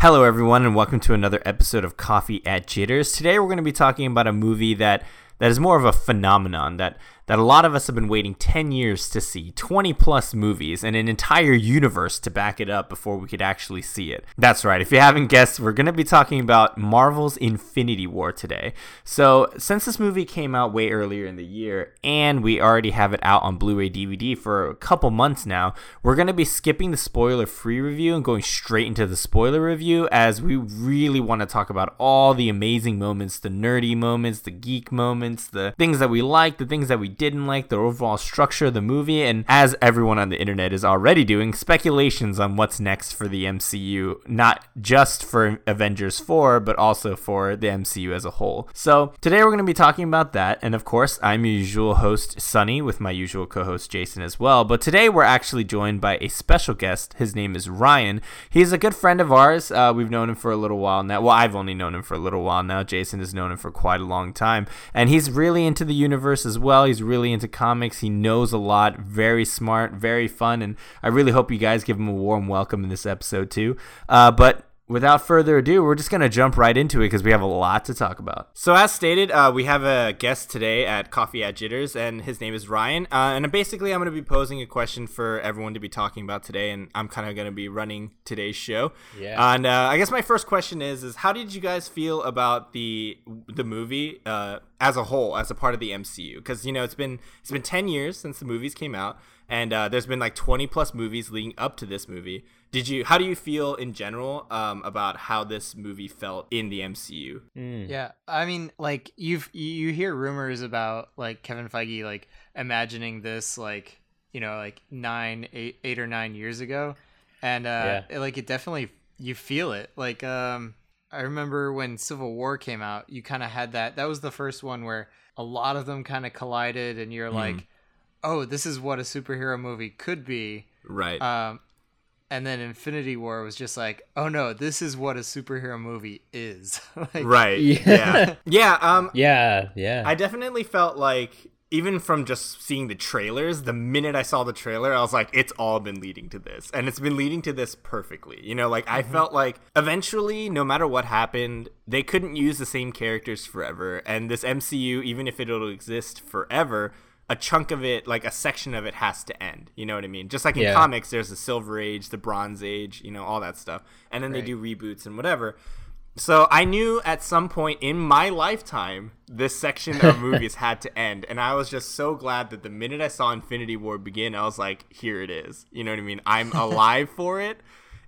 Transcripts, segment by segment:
Hello, everyone, and welcome to another episode of Coffee at Jitters. Today, we're going to be talking about a movie that that is more of a phenomenon that that a lot of us have been waiting 10 years to see 20 plus movies and an entire universe to back it up before we could actually see it. That's right, if you haven't guessed, we're going to be talking about Marvel's Infinity War today. So, since this movie came out way earlier in the year and we already have it out on Blu ray DVD for a couple months now, we're going to be skipping the spoiler free review and going straight into the spoiler review as we really want to talk about all the amazing moments, the nerdy moments, the geek moments, the things that we like, the things that we didn't like, the overall structure of the movie, and as everyone on the internet is already doing, speculations on what's next for the MCU, not just for Avengers 4, but also for the MCU as a whole. So today we're going to be talking about that, and of course, I'm your usual host, Sunny, with my usual co host, Jason, as well. But today we're actually joined by a special guest. His name is Ryan. He's a good friend of ours. Uh, we've known him for a little while now. Well, I've only known him for a little while now. Jason has known him for quite a long time, and he's really into the universe as well. He's really into comics. He knows a lot, very smart, very fun, and I really hope you guys give him a warm welcome in this episode too. Uh, but without further ado, we're just going to jump right into it because we have a lot to talk about. So, as stated, uh, we have a guest today at Coffee at Jitters, and his name is Ryan. Uh, and basically, I'm going to be posing a question for everyone to be talking about today, and I'm kind of going to be running today's show. Yeah. And uh, I guess my first question is: is how did you guys feel about the the movie uh, as a whole, as a part of the MCU? Because you know, it's been it's been 10 years since the movies came out, and uh, there's been like 20 plus movies leading up to this movie did you how do you feel in general um, about how this movie felt in the mcu Mm. Yeah, I mean, like you've you hear rumors about like Kevin Feige like imagining this like you know like nine eight eight or nine years ago, and uh, Yeah. it, like it definitely you feel it. Like um, I remember when Civil War came out, you kind of had that. That was the first one where a lot of them kind of collided, and you're like, oh, this is what a superhero movie could be. right Um, and then Infinity War was just like, oh no, this is what a superhero movie is. like, right Yeah. yeah yeah um Yeah, yeah. i definitely felt like even from just seeing the trailers the minute i saw the trailer i was like it's all been leading to this and it's been leading to this perfectly you know like i felt like eventually no matter what happened they couldn't use the same characters forever and this mcu even if it'll exist forever a chunk of it like a section of it has to end you know what i mean just like in Yeah. comics there's the silver age the bronze age you know all that stuff and then they do reboots and whatever so I knew at some point in my lifetime this section of movies had to end, and I was just so glad that the minute I saw Infinity War begin, I was like, "Here it is." You know what I mean? I'm alive for it.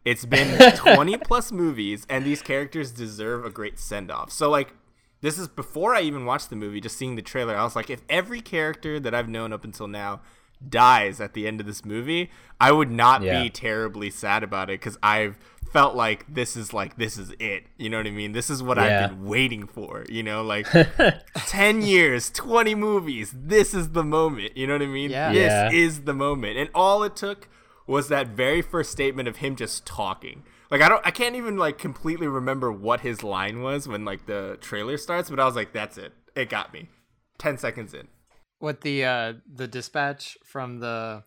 It's been 20 plus movies, and these characters deserve a great send off. So like, this is before I even watched the movie. Just seeing the trailer, I was like, if every character that I've known up until now dies at the end of this movie, I would not Yeah. be terribly sad about it because I've felt like this is like this is it. You know what I mean? This is what Yeah. I've been waiting for. You know, like ten years, twenty movies. This is the moment. You know what I mean? Yeah. This is the moment, and all it took was that very first statement of him just talking. Like I don't, I can't even like completely remember what his line was when like the trailer starts, but I was like, that's it. It got me. Ten seconds in. What the uh the dispatch from the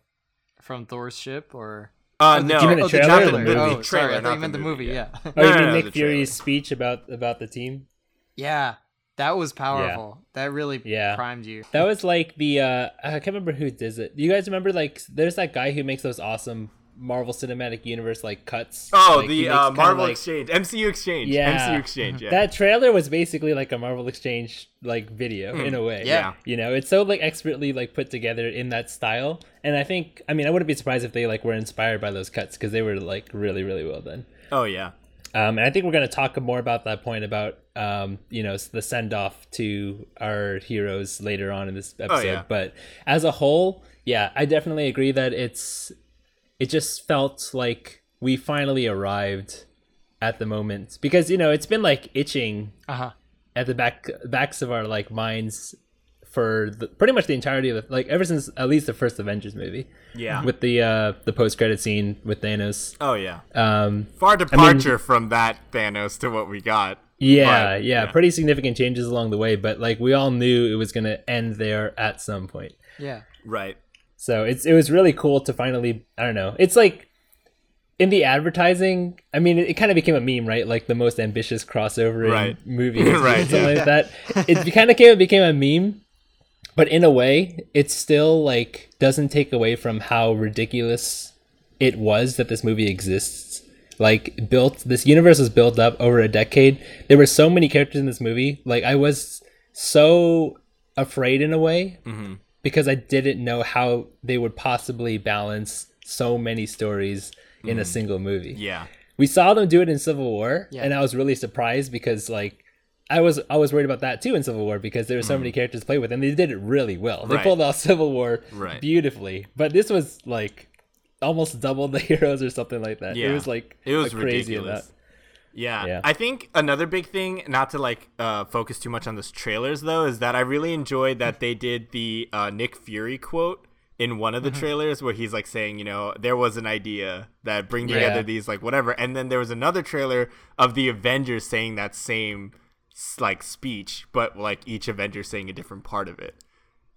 from Thor's ship or Uh, Oh, no, you mean the oh, trailer not or the, the the, movie? the Oh, trailer, sorry, I thought not you meant the movie. Yeah, oh, you no, mean no, Nick Fury's speech about about the team? yeah, that was powerful. That really Yeah. primed you. That was like the uh I can't remember who does it. Do you guys remember like there's that guy who makes those awesome Marvel Cinematic Universe like cuts. Oh, Like, the uh, Marvel like- Exchange, MCU Exchange, Yeah. MCU Exchange. Yeah, That trailer was basically like a Marvel Exchange like video in a way. Yeah. You know, it's so like expertly like put together in that style. And I think I mean I wouldn't be surprised if they like were inspired by those cuts because they were like really, really well done. oh yeah, Um, and I think we're going to talk more about that point about um, you know the send off to our heroes later on in this episode. yeah. But as a whole, yeah, I definitely agree that it's it just felt like we finally arrived at the moment because you know it's been like itching Uh huh. at the back backs of our like minds for the, pretty much the entirety of the, like ever since at least the first Avengers movie yeah. with the uh the post credit scene with Thanos. oh yeah. Um, Far departure from that Thanos to what we got. Yeah, But, yeah, yeah. pretty significant changes along the way, but like we all knew it was going to end there at some point. Yeah. Right. So it's it was really cool to finally I don't know. It's like in the advertising, I mean, it, it kind of became a meme, right? Like the most ambitious crossover Right. in movies, Right, something like that. It kind of came became a meme, but in a way, it still like doesn't take away from how ridiculous it was that this movie exists. Like built, this universe was built up over a decade. There were so many characters in this movie. Like I was so afraid in a way mm-hmm. Because I didn't know how they would possibly balance so many stories in a single movie. Yeah. We saw them do it in Civil War, Yeah. and I was really surprised because like I was I was worried about that too in Civil War because there were so many characters to play with, and they did it really well. They Mm. Right. pulled off Civil War Right. beautifully, but this was like almost double the heroes or something like that. Yeah. It was like It was a crazy in ridiculous. that. Yeah. Yeah. I think another big thing, not to like uh, focus too much on the trailers though, is that I really enjoyed that they did the uh, Nick Fury quote in one of the trailers where he's like saying, you know, there was an idea that bring together Yeah. these like whatever, and then there was another trailer of the Avengers saying that same like speech, but like each Avenger saying a different part of it.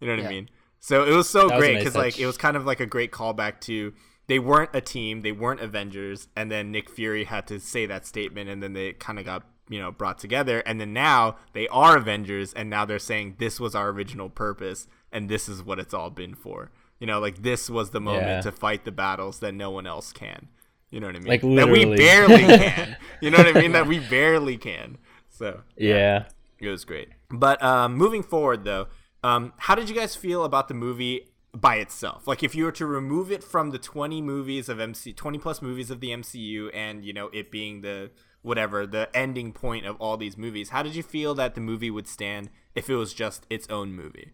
You know what I mean? So it was so That great nice because like it was kind of like a great callback to they weren't a team, they weren't Avengers, and then Nick Fury had to say that statement, and then they kind of got you know brought together, and then now they are Avengers, and now they're saying this was our original purpose, and this is what it's all been for. You know, like this was the moment Yeah. to fight the battles that no one else can. You know what I mean? Like, that we literally. barely can. You know what I mean? That we barely can. So Yeah. it was great. But um, moving forward, though, um, how did you guys feel about the movie by itself? Like, if you were to remove it from the twenty movies of MC, twenty plus movies of the MCU, and you know it being the whatever the ending point of all these movies, how did you feel that the movie would stand if it was just its own movie?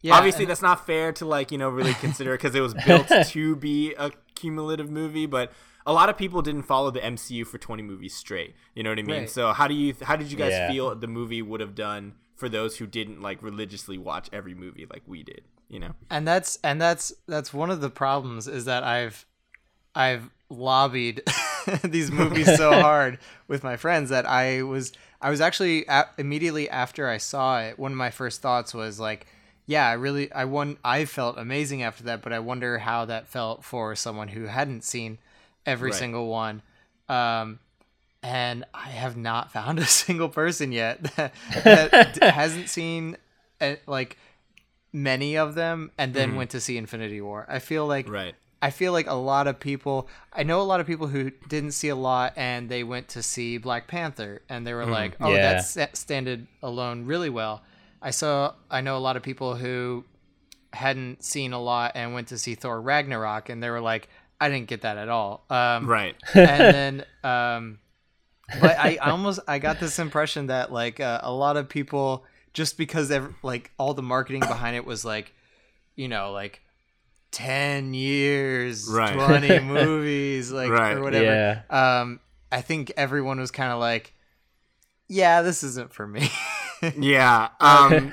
Yeah, Obviously, and- that's not fair to like you know really consider because it was built to be a cumulative movie, but. A lot of people didn't follow the MCU for 20 movies straight. You know what I mean? Right. So how do you how did you guys Yeah. feel the movie would have done for those who didn't like religiously watch every movie like we did? You know? and that's and that's that's one of the problems is that I've I've lobbied these movies so hard with my friends that I was I was actually a- immediately after I saw it one of my first thoughts was like yeah I really I won I felt amazing after that but I wonder how that felt for someone who hadn't seen every Right. single one um and I have not found a single person yet that, that hasn't seen uh, like many of them and then went to see Infinity War. I feel like Right. I feel like a lot of people I know a lot of people who didn't see a lot and they went to see Black Panther and they were like, "Oh, Yeah. that's that standed alone really well." I saw I know a lot of people who hadn't seen a lot and went to see Thor Ragnarok and they were like, "I didn't get that at all." Um Right. and then um but I almost I got this impression that like uh, a lot of people just because ev- like all the marketing behind it was like you know like 10 years Right. 20 movies like Right. or whatever Yeah. um I think everyone was kind of like yeah this isn't for me Yeah. Um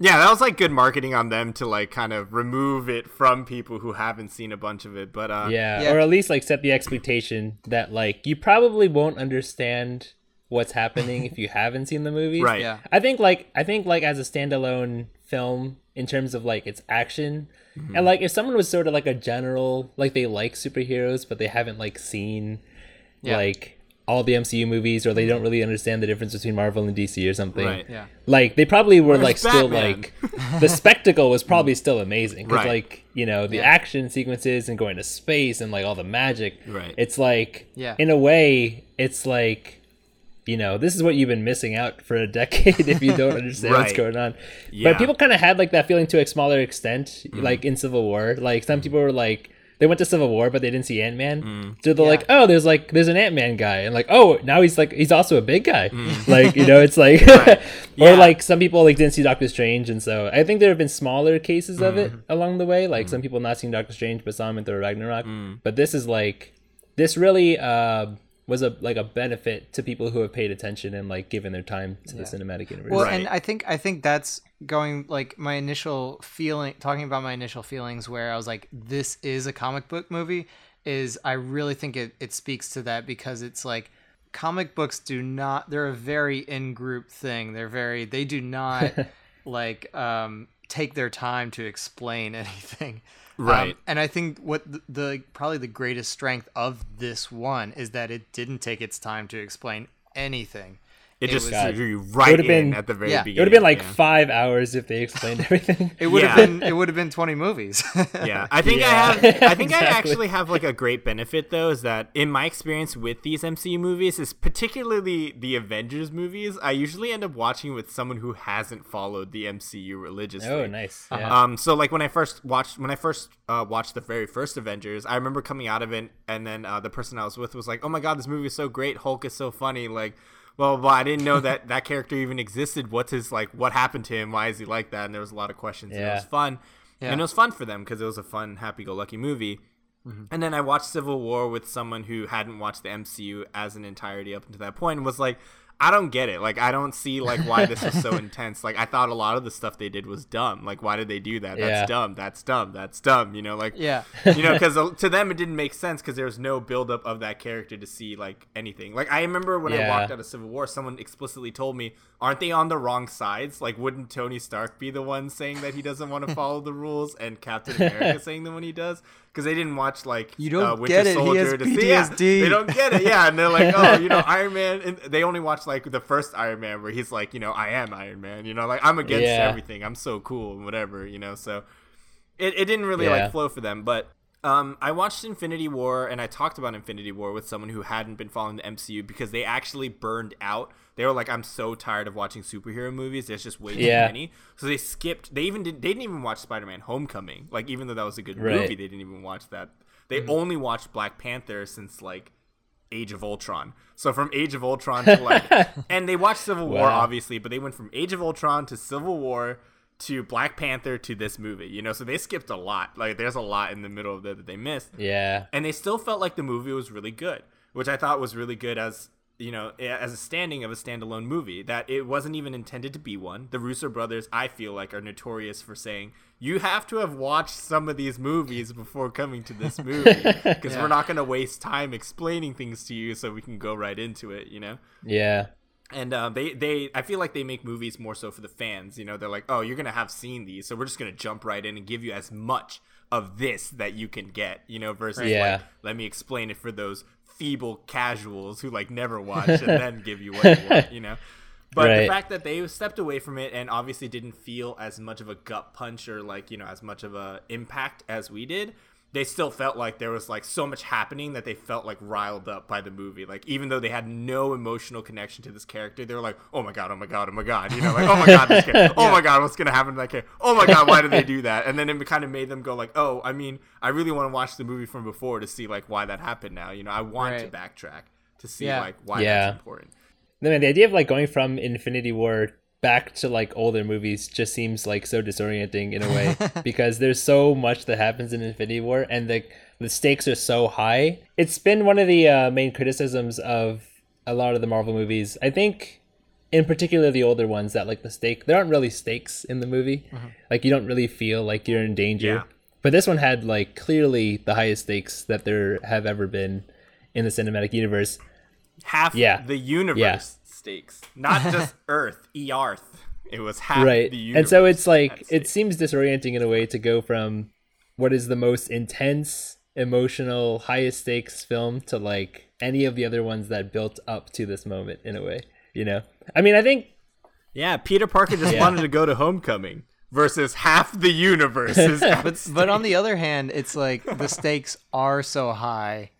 Yeah, that was like good marketing on them to like kind of remove it from people who haven't seen a bunch of it. But uh yeah, Yeah. or at least like set the expectation that like you probably won't understand what's happening if you haven't seen the movies. Right. yeah I think like I think like as a standalone film in terms of like its action Mm-hmm. and like if someone was sort of like a general like they like superheroes but they haven't like seen Yeah. like all the MCU movies or they don't really understand the difference between Marvel and DC or something. Right. yeah Like they probably were Where's like still like the spectacle was probably still amazing because Right. like you know the Yeah. action sequences and going to space and like all the magic. Right. It's like Yeah. in a way it's like you know this is what you've been missing out for a decade if you don't understand what's going on. Yeah. But people kind of had like that feeling to a smaller extent, Mm-hmm. like in Civil War. Like some people were like. They went to Civil War, but they didn't see Ant Man. Mm. So they're Yeah. like, "Oh, there's like there's an Ant Man guy," and like, "Oh, now he's like he's also a big guy." Mm. Like you know, it's like, Yeah. or like some people like didn't see Doctor Strange, and so I think there have been smaller cases of it Mm-hmm. along the way. Mm. Like some people not seeing Doctor Strange but saw him in Thor Ragnarok. But this is like this really uh, was a like a benefit to people who have paid attention and like given their time to the cinematic universe. Well, Right. and I think I think that's going like my initial feeling talking about my initial feelings where I was like this is a comic book movie is I really think it it speaks to that because it's like comic books do not they're a very in group thing. They're very they do not like um take their time to explain anything. Um, Right. and I think what the, the probably the greatest strength of this one is that it didn't take its time to explain anything. It, just was- threw you right would've in been- at the very yeah, beginning. It would have been like yeah. five hours if they explained everything. It would have Yeah. been it would have been 20 movies. yeah i think i have i think i actually have like a great benefit though is that in my experience with these mcu movies is particularly the avengers movies i usually end up watching with someone who hasn't followed the mcu religiously oh, nice. Yeah. Um, so like when I first watched when I first uh, watched the very first Avengers, I remember coming out of it, and then uh, the person I was with was like, "Oh my god, this movie is so great! Hulk is so funny!" Like, well, well, I didn't know that that character even existed. What's his like? What happened to him? Why is he like that? And there was a lot of questions. And it was fun, Yeah. and it was fun for them because it was a fun, happy-go-lucky movie. Mm-hmm. And then I watched Civil War with someone who hadn't watched the MCU as an entirety up until that point and was like, I don't get it. Like, I don't see like why this is so intense. Like, I thought a lot of the stuff they did was dumb. Like, why did they do that? That's Yeah. dumb. That's dumb. That's dumb. You know, like, yeah. you know, because to them it didn't make sense because there was no buildup of that character to see like anything. Like I remember when I walked out of Civil War, someone explicitly told me, "Aren't they on the wrong sides? Like, wouldn't Tony Stark be the one saying that he doesn't want to follow the rules, and Captain America saying them when he does? Because they didn't watch like You don't uh, Winter get it. He Soldier has to see. Yeah, they don't get it. Yeah, and they're like, oh, you know, Iron Man. And they only watch like the first Iron Man where he's like, you know, I am Iron Man. You know, like I'm against Yeah. everything. I'm so cool and whatever. You know, so it, it didn't really Yeah. like flow for them but um, I watched Infinity War and I talked about Infinity War with someone who hadn't been following the MCU because they actually burned out. They were like, "I'm so tired of watching superhero movies. There's just way too Yeah. many." So they skipped. They even didn't. They didn't even watch Spider-Man: Homecoming. Like even though that was a good Right. movie, they didn't even watch that. They only watched Black Panther since like Age of Ultron. So from Age of Ultron to like, and they watched Civil War Wow. obviously, but they went from Age of Ultron to Civil War to Black Panther to this movie. You know, so they skipped a lot. Like there's a lot in the middle of there that they missed, yeah. and they still felt like the movie was really good, which I thought was really good as you know as a standing of a standalone movie that it wasn't even intended to be one the russo brothers i feel like are notorious for saying you have to have watched some of these movies before coming to this movie because we're not going to waste time explaining things to you so we can go right into it you know Yeah. And uh, they they I feel like they make movies more so for the fans. You know, they're like, oh, you're gonna have seen these, so we're just gonna jump right in and give you as much of this that you can get. You know, versus Yeah. like, let me explain it for those feeble casuals who like never watch and then give you what you want. You know. But the fact that they stepped away from it and obviously didn't feel as much of a gut punch or like you know as much of a impact as we did, they still felt like there was like so much happening that they felt like riled up by the movie. Like even though they had no emotional connection to this character, they were like, "Oh my god, oh my god, oh my god," you know, like, "Oh my god, this character, oh my god, what's gonna happen to that character? Oh my god, why did they do that?" And then it kind of made them go like, "Oh, I mean, I really want to watch the movie from before to see like why that happened now. You know, I want to backtrack to see Yeah. like why Yeah. that's important." No, man, the idea of like going from Infinity War back to like older movies just seems like so disorienting in a way because there's so much that happens in Infinity War and the the stakes are so high. It's been one of the uh, main criticisms of a lot of the Marvel movies. I think in particular the older ones that like the stake there aren't really stakes in the movie. Like you don't really feel like you're in danger. Yeah. But this one had like clearly the highest stakes that there have ever been in the cinematic universe. half Yeah. the universe Yeah. Stakes, not just Earth, Earth. It was half right the universe. and so it's like it seems disorienting in a way to go from what is the most intense emotional highest stakes film to like any of the other ones that built up to this moment in a way you know i mean i think yeah, Peter Parker just Yeah. wanted to go to Homecoming versus half the universe is but but on the other hand, it's like the stakes are so high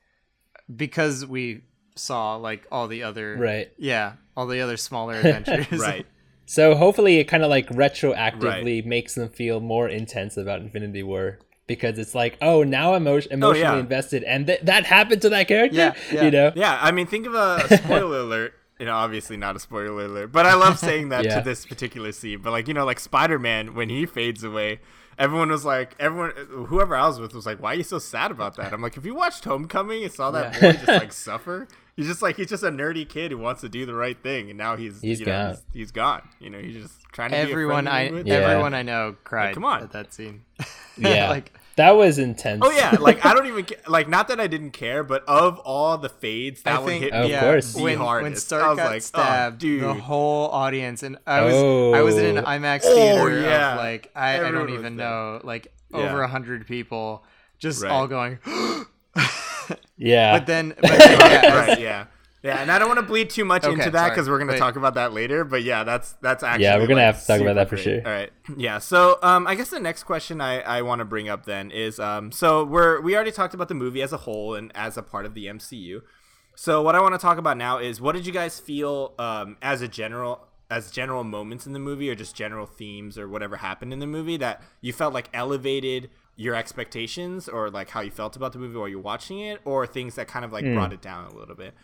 because we saw like all the other Right. yeah all the other smaller adventures right. so hopefully it kind of like retroactively makes them feel more intense about infinity war because it's like oh now i'm emo- oh, emotionally yeah. invested and th- that happened to that character Yeah, yeah. you know Yeah, I mean, think of a spoiler alert. You know, obviously not a spoiler alert, but I love saying that Yeah. to this particular scene. But like, you know, like Spider Man when he fades away, everyone was like, everyone, whoever I was with was like, "Why are you so sad about that?" I'm like, if you watched Homecoming and saw that boy just like suffer, he's just like he's just a nerdy kid who wants to do the right thing, and now he's He's you know, gone. He's, he's gone. You know, he's just trying to everyone be a I friend Yeah. everyone I know cried come on. at that scene Yeah. like That was intense. Oh yeah, like I don't even ca- like not that I didn't care, but of all the fades, that I one think, hit Of me yeah, course. the when, hardest. when I Stark was got like, oh, stabbed, oh, dude. the whole audience, and I was I was in an Oh. IMAX Oh, theater yeah. of like I, I don't even know like Yeah. over a hundred people just Right. all going. yeah. but then, but then yeah, right, yeah. Yeah, and I don't want to bleed too much Okay, into that because we're going to talk about that later. But yeah, that's that's actually Yeah, we're gonna have to talk about that for great. sure. All right, yeah. So um, I guess the next question I, I want to bring up then is um, so we're we already talked about the movie as a whole and as a part of the MCU. So what I want to talk about now is what did you guys feel um, as a general as general moments in the movie or just general themes or whatever happened in the movie that you felt like elevated your expectations or like how you felt about the movie while you're watching it or things that kind of like brought it down a little bit.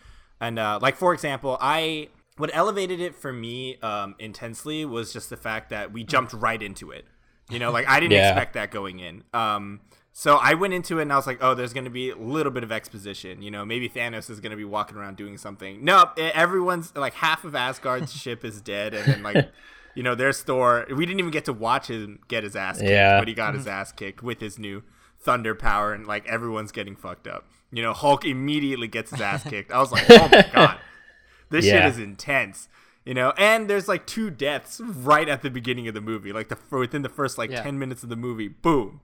And uh, like for example, I what elevated it for me um, intensely was just the fact that we jumped right into it. You know, like I didn't Yeah. expect that going in. Um, so I went into it and I was like, oh, there's going to be a little bit of exposition. You know, maybe Thanos is going to be walking around doing something. No, everyone's like half of Asgard's ship is dead, and then like. You know, there's Thor. We didn't even get to watch him get his ass kicked, Yeah. but he got his ass kicked with his new thunder power, and like everyone's getting fucked up. You know, Hulk immediately gets his ass kicked. I was like, oh my god, this Yeah. shit is intense. You know, and there's like two deaths right at the beginning of the movie, like the within the first like Yeah. ten minutes of the movie. Boom,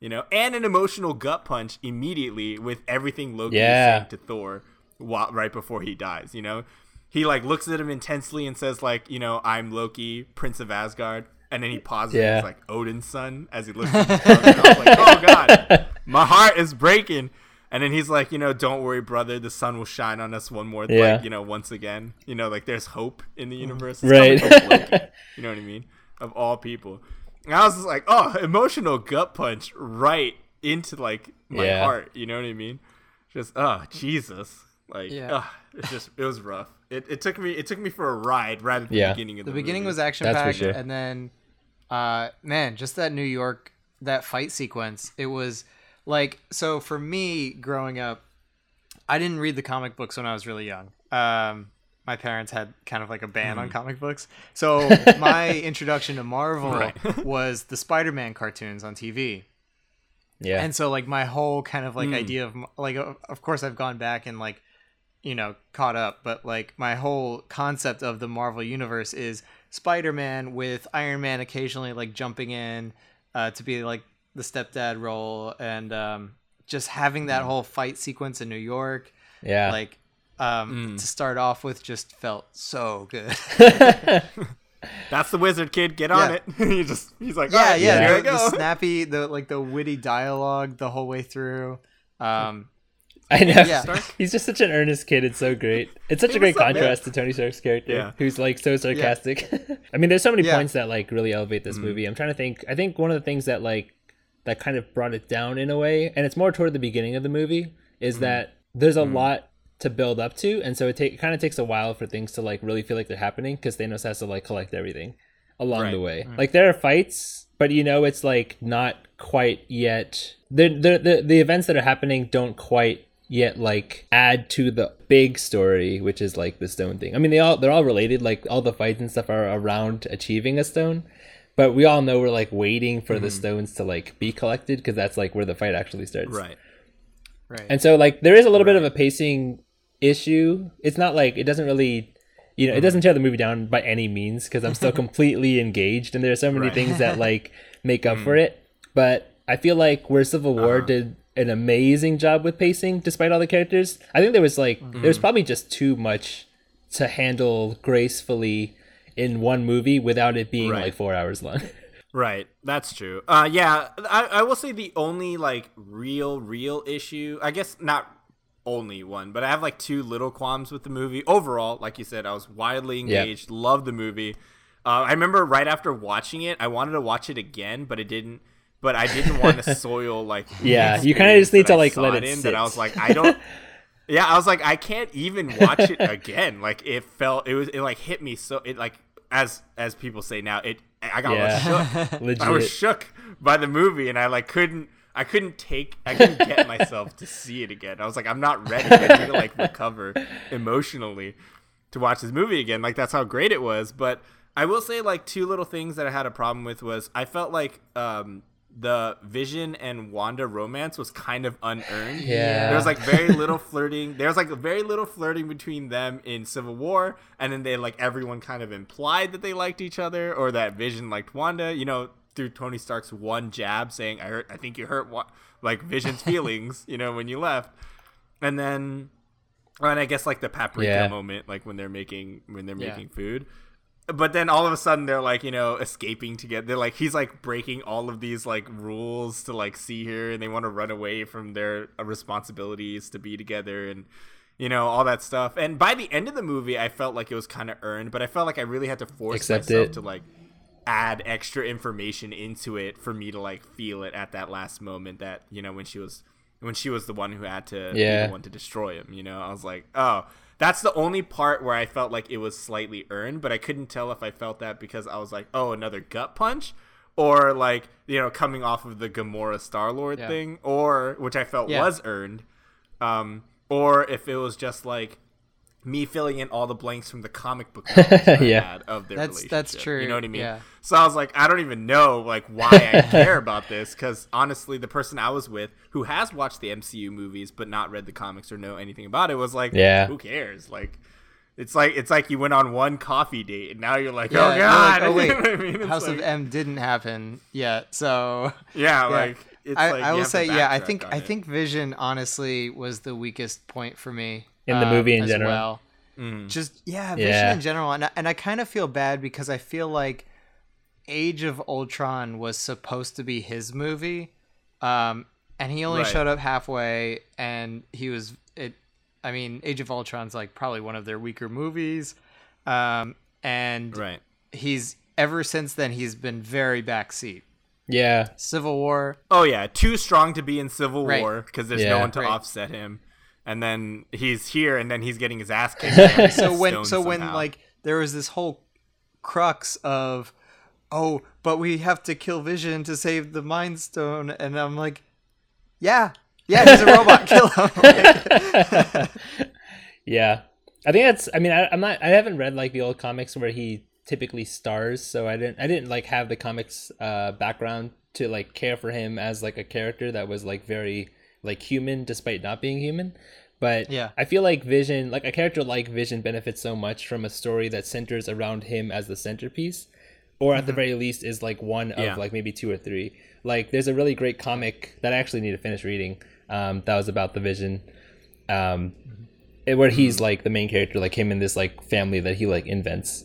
you know, and an emotional gut punch immediately with everything Loki Yeah. saying to Thor while, right before he dies. You know, he like looks at him intensely and says like, you know, I'm Loki, Prince of Asgard, and then he pauses. and He's like Odin's son as he looks at his brother. I was like, oh god, my heart is breaking. And then he's like, you know, don't worry, brother. The sun will shine on us one more, Yeah. like, you know, once again. You know, like there's hope in the universe. It's Right. coming from Loki, you know what I mean? Of all people. And I was just like, oh, emotional gut punch right into like my Yeah. heart. You know what I mean? Just oh Jesus, like Yeah. ugh, it's just it was rough. It, it took me it took me for a ride right at the Yeah. beginning of the, movie. the beginning movie. was action That's packed, sure. and then, uh, man, just that New York that fight sequence. It was like so for me growing up. I didn't read the comic books when I was really young. Um, my parents had kind of like a ban Mm-hmm. on comic books, so my introduction to Marvel Right. was the Spider-Man cartoons on TV. yeah. And so like my whole kind of Hmm. like idea of like of of course I've gone back and like you know caught up, but like my whole concept of the Marvel universe is Spider-Man with Iron Man occasionally like jumping in uh, to be like the stepdad role and um, just having that Hmm. whole fight sequence in New York yeah. like um, Hmm. to start off with just felt so good. That's the wizard kid. Get on Yeah. it. he just he's like, yeah, "All right, yeah, here I the, the snappy, the like the witty dialogue the whole way through. Um, I know. Yeah. He's just such an earnest kid. It's so great. It's such Hey, a great what's up, man? contrast to Tony Stark's character, Yeah. who's like so sarcastic. I mean, there's so many Yeah. points that like really elevate this movie. I'm trying to think. I think one of the things that like that kind of brought it down in a way, and it's more toward the beginning of the movie, is mm-hmm. that there's a mm-hmm. lot to build up to, and so it, take, it kind of takes a while for things to like really feel like they're happening because Thanos has to like collect everything along Right. the way. Mm. Like there are fights, but you know it's like not quite yet. The, the the the events that are happening don't quite yet like add to the big story, which is like the stone thing. I mean, they all they're all related. Like all the fights and stuff are around achieving a stone. But we all know we're like waiting for the mm-hmm. stones to like be collected because that's like where the fight actually starts. Right. right. And so like there is a little bit of a pacing issue. It's not like it doesn't really you know, it doesn't tear the movie down by any means because I'm still completely engaged and there are so many Right. things that like make up for mm. it. But I feel like where Civil War uh-huh. did an amazing job with pacing despite all the characters. I think there was like there was mm-hmm. probably just too much to handle gracefully in one movie without it being Right. like 4 hours long. Right, that's true. Uh, yeah, I, I will say the only like real, real issue, I guess not only one, but I have like two little qualms with the movie. Overall, like you said, I was wildly engaged, loved the movie. Uh, I remember right after watching it, I wanted to watch it again, but it didn't. But I didn't want to soil like. Yeah, you kinda just need to, I like, let it in. sit. That I was like, I don't. Yeah, I was like, I can't even watch it again. Like it felt, it was, it like hit me so. It like as as people say now, it. I got Yeah. shook. Legit. I was shook by the movie, and I like couldn't. I couldn't take. I couldn't get myself to see it again. I was like, I'm not ready. I need to like recover emotionally to watch this movie again. Like that's how great it was. But I will say like two little things that I had a problem with was I felt like um the Vision and Wanda romance was kind of unearned. Yeah. There was like very little flirting. There was like very little flirting between them in Civil War, and then they like everyone kind of implied that they liked each other or that Vision liked Wanda. You know, through Tony Stark's one jab saying, "I hurt, I think you hurt Wa- like Vision's feelings," you know, when you left, and then, and I guess like the paprika Yeah. moment, like when they're making when they're Yeah. making food but then all of a sudden they're like you know escaping together they're like he's like breaking all of these like rules to like see her and they want to run away from their uh, responsibilities to be together and you know all that stuff and by the end of the movie i felt like it was kind of earned but i felt like i really had to force Accept myself it. to like add extra information into it for me to like feel it at that last moment that you know when she was when she was the one who had to be Yeah. the one to destroy him you know i was like oh that's the only part where i felt like it was slightly earned but i couldn't tell if i felt that because i was like oh another gut punch or like you know coming off of the gamora star lord Yeah. thing or which i felt Yeah. was earned um or if it was just like me filling in all the blanks from the comic book I Yeah. had of their That's- that's relationship. true, You know what I mean? yeah. So I was like, I don't even know like why I care about this because honestly, the person I was with who has watched the MCU movies but not read the comics or know anything about it was like, Yeah. who cares? Like, it's like it's like you went on one coffee date and now you're like, Yeah, oh god, like, oh You know what I wait, mean? House like- of M didn't happen yet, so yeah, yeah. like it's I, like I will say, yeah, I think I it. think Vision honestly was the weakest point for me In the um, movie in as general? Well. Mm. Just yeah, Vision Yeah. in general, and I, and I kind of feel bad because I feel like Age of Ultron was supposed to be his movie, um, and he only Right. showed up halfway, and he was it. I mean, Age of Ultron's like probably one of their weaker movies, um, and right. he's ever since then he's been very backseat. Yeah. Civil War, Oh yeah, too strong to be in Civil Right. War because there's Yeah. no one to Right. offset him, and then he's here, and then he's getting his ass kicked. so when Stone so when like there was this whole crux of oh but we have to kill vision to save the mind stone and i'm like yeah yeah he's a robot kill him Yeah, I think that's. I mean, I, I'm not. I haven't read like the old comics where he typically stars, so I didn't. I didn't like have the comics uh, background to like care for him as like a character that was like very like human despite not being human. But Yeah. I feel like Vision, like a character like Vision, benefits so much from a story that centers around him as the centerpiece, or at the very least is like one of Yeah. like maybe two or three. Like there's a really great comic that I actually need to finish reading. Um, that was about the Vision. Um, it- where he's like the main character, like him and this like family that he like invents.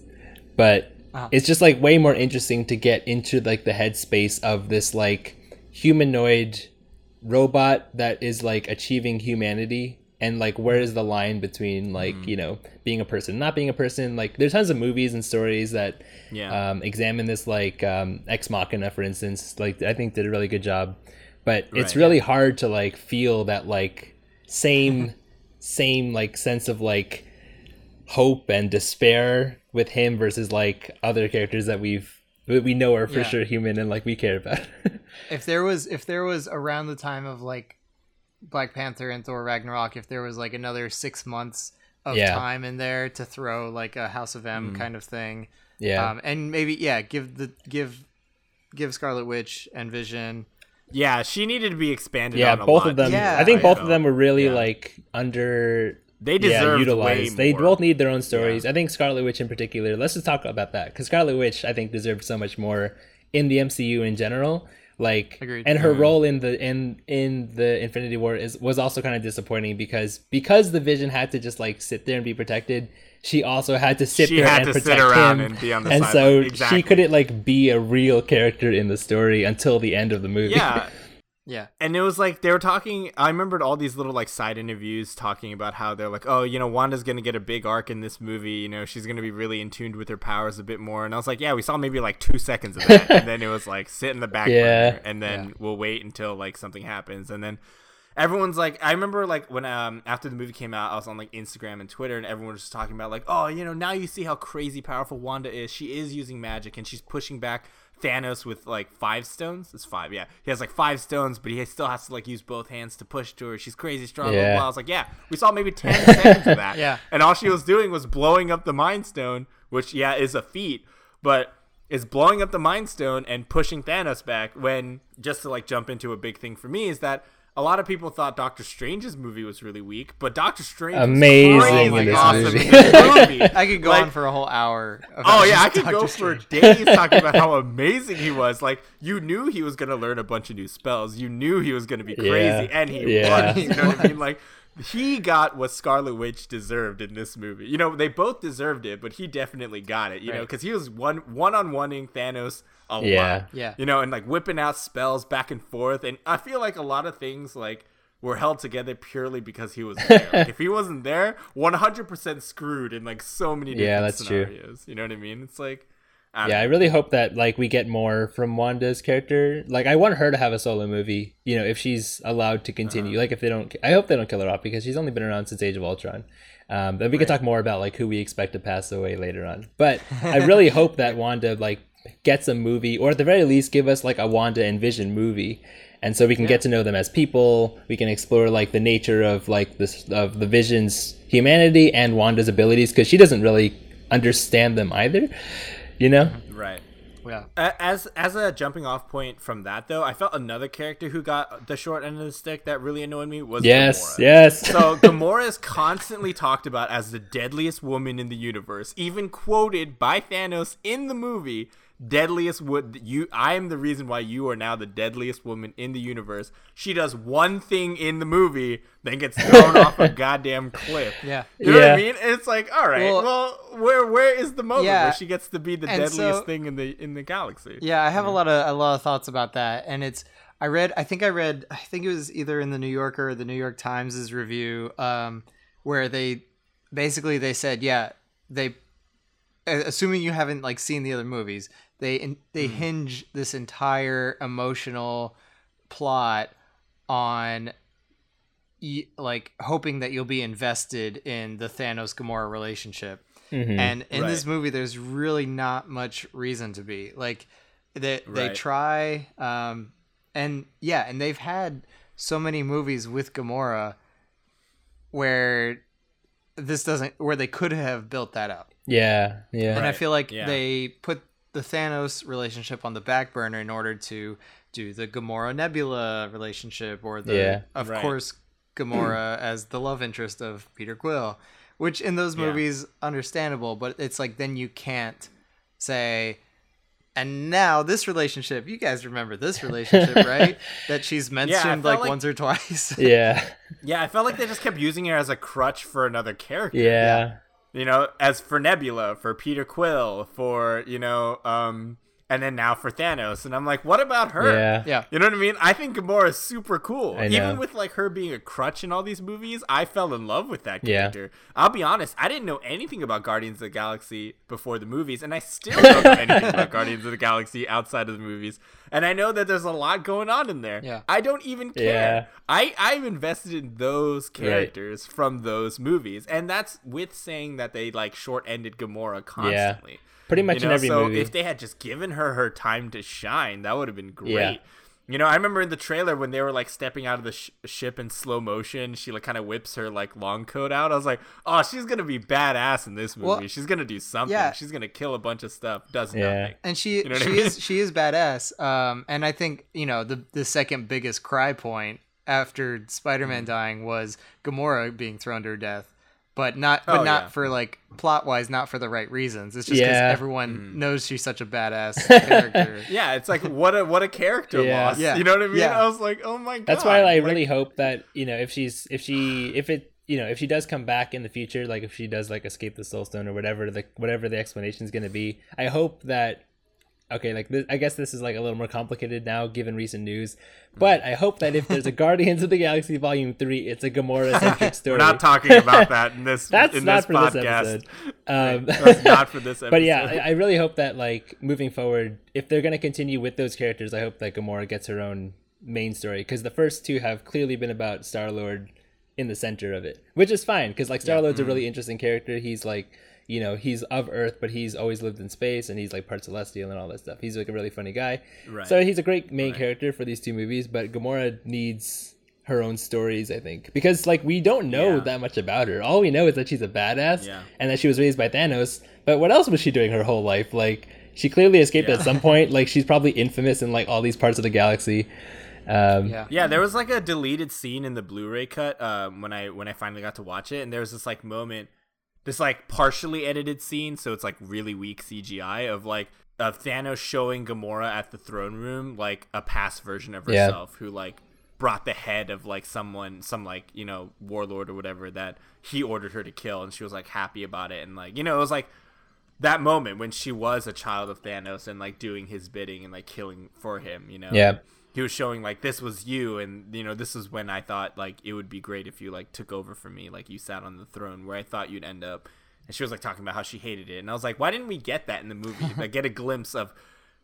But it's just like way more interesting to get into like the headspace of this like humanoid robot that is like achieving humanity and like where is the line between like you know being a person not being a person? Like there's tons of movies and stories that Yeah. um, examine this like um, ex machina for instance. Like i think did a really good job. But it's Right, really hard to like feel that like same same like sense of like hope and despair with him versus like other characters that we've that we know are for Yeah. sure human and like we care about if there was if there was around the time of like black panther and thor ragnarok if there was like another six months of Yeah. time in there to throw like a house of m kind of thing yeah um, and maybe yeah give the give give scarlet witch and vision yeah, she needed to be expanded. yeah on a both lot. of them Yeah. i think I both of them were really Yeah. like under They deserve yeah, deserved utilized. way They more. both need their own stories. I think Scarlet Witch in particular. Let's just talk about that because Scarlet Witch, I think, deserved so much more in the MCU in general. Like, Agreed. and her mm-hmm. role in the in in the Infinity War is was also kind of disappointing because because the Vision had to just like sit there and be protected. She also had to sit She there had and to sit protect around him, and be on the and sideline. so Exactly. she couldn't like be a real character in the story until the end of the movie. Yeah, yeah and it was like they were talking. I remembered all these little like side interviews talking about how they're like, oh, you know, Wanda's gonna get a big arc in this movie. You know, she's gonna be really in tuned with her powers a bit more. And I was like, yeah, we saw maybe like two seconds of that, and then it was like sit in the back Yeah. and then we'll wait until like something happens, and then. Everyone's like, I remember like when um after the movie came out, I was on like Instagram and Twitter, and everyone was just talking about like, oh, you know, now you see how crazy powerful Wanda is. She is using magic, and she's pushing back Thanos with like five stones. It's five, yeah. He has like five stones, but he still has to like use both hands to push to her. She's crazy strong. Blah, blah, Yeah. blah. I was like, yeah, we saw maybe ten seconds of that. Yeah. And all she was doing was blowing up the Mind Stone, which yeah is a feat, but is blowing up the Mind Stone and pushing Thanos back. When just to like jump into a big thing for me is that a lot of people thought Doctor Strange's movie was really weak, but Doctor Strange was Amazing crazy in this awesome movie. movie. I could go Like, on for a whole hour. about Oh yeah, I just could go Doctor for Strange. days talking about how amazing he was. Like you knew he was gonna learn a bunch of new spells. You knew he was gonna be crazy, Yeah. and he Yeah. was. You know what I mean? Like he got what Scarlet Witch deserved in this movie. You know, they both deserved it, but he definitely got it. You know, because he was one one on oneing Thanos a Yeah. lot. Yeah. You know, and like whipping out spells back and forth, and I feel like a lot of things like. Were held together purely because he was there. Like, if he wasn't there, one hundred percent screwed in like so many different Yeah, that's true. scenarios. You know what I mean? It's like, I don't Yeah, I really hope that like we get more from Wanda's character. Like I want her to have a solo movie, you know, if she's allowed to continue. Like if they don't I hope they don't kill her off because she's only been around since Age of Ultron. Um, but we can talk more about like who we expect to pass away later on. But I really hope that Wanda like gets a movie or at the very least give us like a Wanda and Vision movie. And so we can get to know them as people. We can explore like the nature of like this of the Vision's humanity and Wanda's abilities because she doesn't really understand them either. You know? Right. Yeah. As as a jumping off point from that though, I felt another character who got the short end of the stick that really annoyed me was Yes, Gamora. yes. So Gamora is constantly talked about as the deadliest woman in the universe, even quoted by Thanos in the movie. Deadliest would you? I am the reason why you are now the deadliest woman in the universe. She does one thing in the movie, then gets thrown off a goddamn cliff. Yeah. You know what I mean? It's like, all right, Well- well, where where is the moment Yeah. where she gets to be the And deadliest so- thing in the in the galaxy? Yeah, I have a lot of a lot of thoughts about that, and it's I read I think I read I think it was either in the New Yorker or the New York Times' review, um, where they basically they said yeah they assuming you haven't like seen the other movies they in, they hinge this entire emotional plot on y- like hoping that you'll be invested in the Thanos Gamora relationship. Mhm. And in this movie, there's really not much reason to be like they they Right. try, um, and yeah, and they've had so many movies with Gamora where this doesn't where they could have built that up. Yeah, yeah. And I feel like yeah. they put the Thanos relationship on the back burner in order to do the Gamora Nebula relationship or the Yeah. of Right. course Gamora as the love interest of Peter Quill, which in those Yeah. movies understandable, but it's like then you can't say and now this relationship, you guys remember this relationship, right? That she's mentioned felt like, like- once or twice. yeah, Yeah, I felt like they just kept using her as a crutch for another character. yeah, You know, as for Nebula, for Peter Quill, for, you know, um and then now for Thanos. And I'm like, what about her? yeah, yeah. You know what I mean? I think Gamora is super cool. I know. Even with like her being a crutch in all these movies, I fell in love with that Yeah. character. I'll be honest, I didn't know anything about Guardians of the Galaxy before the movies, and I still don't know anything about Guardians of the Galaxy outside of the movies. And I know that there's a lot going on in there. Yeah. I don't even care. Yeah. I I'm invested in those characters from those movies, and that's with saying that they like short-ended Gamora constantly. Pretty much You know, in every so movie. if they had just given her her time to shine, that would have been great. Yeah. You know, I remember in the trailer when they were like stepping out of the sh- ship in slow motion, she like kind of whips her like long coat out. I was like, oh, she's gonna be badass in this movie. Well, she's gonna do something. yeah. She's gonna kill a bunch of stuff. Does Yeah. nothing. and she know what I she mean? is she is badass um and i think you know the the second biggest cry point after spider-man Mm. dying was gamora being thrown to her death but not but Oh, not yeah. for like plot wise not for the right reasons it's just because Yeah. everyone Mm. knows she's such a badass character Yeah, it's like what a what a character Yeah. loss. Yeah. You know what I mean? Yeah. I was like, oh my god. That's why I like, really hope that you know if she's if she if it you know if she does come back in the future, like if she does like escape the Soul Stone or whatever the whatever the explanation is going to be, I hope that okay like this, I guess this is like a little more complicated now given recent news, but I hope that if there's a Guardians of the Galaxy Volume Three, it's a Gamora centric story. We're not talking about that in this That's in not this for podcast. this episode. Um, That's not for this episode. but yeah, I, I really hope that like moving forward, if they're gonna continue with those characters, I hope that Gamora gets her own main story because the first two have clearly been about Star Lord in the center of it, which is fine because like Star Lord's Mm-hmm. a really interesting character. He's like, you know, he's of Earth, but he's always lived in space and he's like part celestial and all that stuff. He's like a really funny guy. Right. So he's a great main character for these two movies, but Gamora needs her own stories, I think, because like we don't know Yeah. that much about her. All we know is that she's a badass Yeah. and that she was raised by Thanos. But what else was she doing her whole life? Like she clearly escaped at some point. Like she's probably infamous in like all these parts of the galaxy. Um, Yeah. Yeah, there was like a deleted scene in the Blu-ray cut um, when I when I finally got to watch it, and there was this like moment, this like partially edited scene, so it's like really weak CGI of like of Thanos showing Gamora at the throne room like a past version of Yeah. herself who like brought the head of like someone some like you know warlord or whatever that he ordered her to kill and she was like happy about it and like you know it was like that moment when she was a child of Thanos and like doing his bidding and like killing for him you know Yeah. He was showing like this was you and you know this is when i thought like it would be great if you like took over for me like you sat on the throne where i thought you'd end up. And she was like talking about how she hated it. And i was like why didn't we get that in the movie? Like get a glimpse of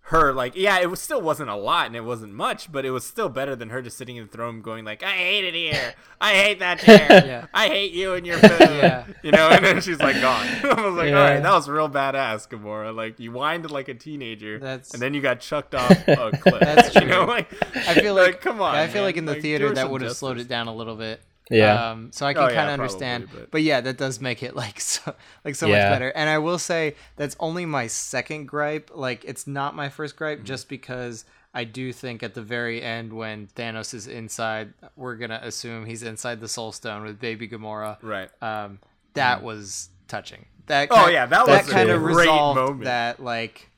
her like yeah it was still wasn't a lot and it wasn't much but it was still better than her just sitting in the throne going like i hate it here i hate that chair Yeah. i hate you and your food Yeah. you know and then she's like gone i was like Yeah. all right that was real badass gamora like you whined like a teenager That's- and then you got chucked off a cliff That's you know true. like I feel like, come on I feel man. like in the Like, theater that would have slowed it down a little bit. Yeah. Um, so I can Oh, kind of probably, understand, but- but... yeah, that does make it like so, like so Yeah. much better. And I will say that's only my second gripe. Like it's not my first gripe, Mm-hmm. just because I do think at the very end when Thanos is inside, we're gonna assume he's inside the Soul Stone with Baby Gamora. right Um, that was touching. That Oh, ki- yeah, that that was a kind of great resolved moment. that like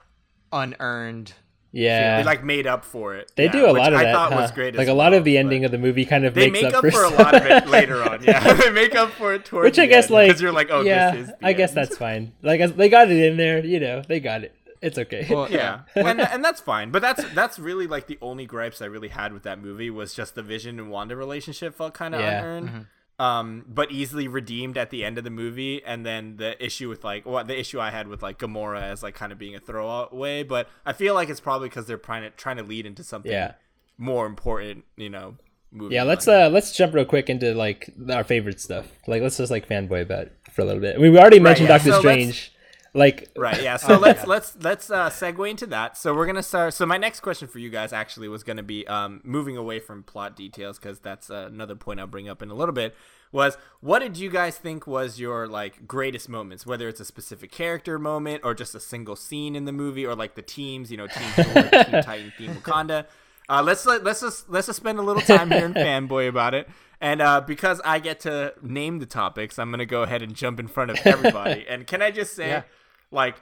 unearned. Yeah. they like made up for it They Yeah, do a which lot of I that. thought was great Like as a lot well, of the ending of the movie kind of they makes make up, up for a lot of it later on yeah they make up for it towards Which I the guess end, like 'cause you're like oh yeah, this is the I guess that's fine. Like as- they got it in there, you know, they got it. It's okay. Well, yeah, and and that's fine. But that's that's really like the only gripes I really had with that movie was just the Vision and Wanda relationship felt kind of Yeah. unearned. Mm-hmm. Um, but easily redeemed at the end of the movie, and then the issue with like what the issue I had with like Gamora as like kind of being a throwaway. But I feel like it's probably because they're trying to trying to lead into something Yeah. more important, you know. Movie yeah, let's uh let's jump real quick into like our favorite stuff. Like let's just like fanboy about it for a little bit. I mean, we already mentioned yeah. Doctor So Strange. Like Right, yeah. So let's let's let's uh, segue into that. So we're gonna start. So my next question for you guys actually was gonna be um, moving away from plot details because that's uh, another point I'll bring up in a little bit. Was what did you guys think was your like greatest moments? Whether it's a specific character moment or just a single scene in the movie or like the teams, you know, Team Thor, Team Titan, Team Wakanda. Uh, let's let, let's just let's just spend a little time here in fanboy about it. And uh, because I get to name the topics, I'm gonna go ahead and jump in front of everybody. and can I just say, Yeah. Like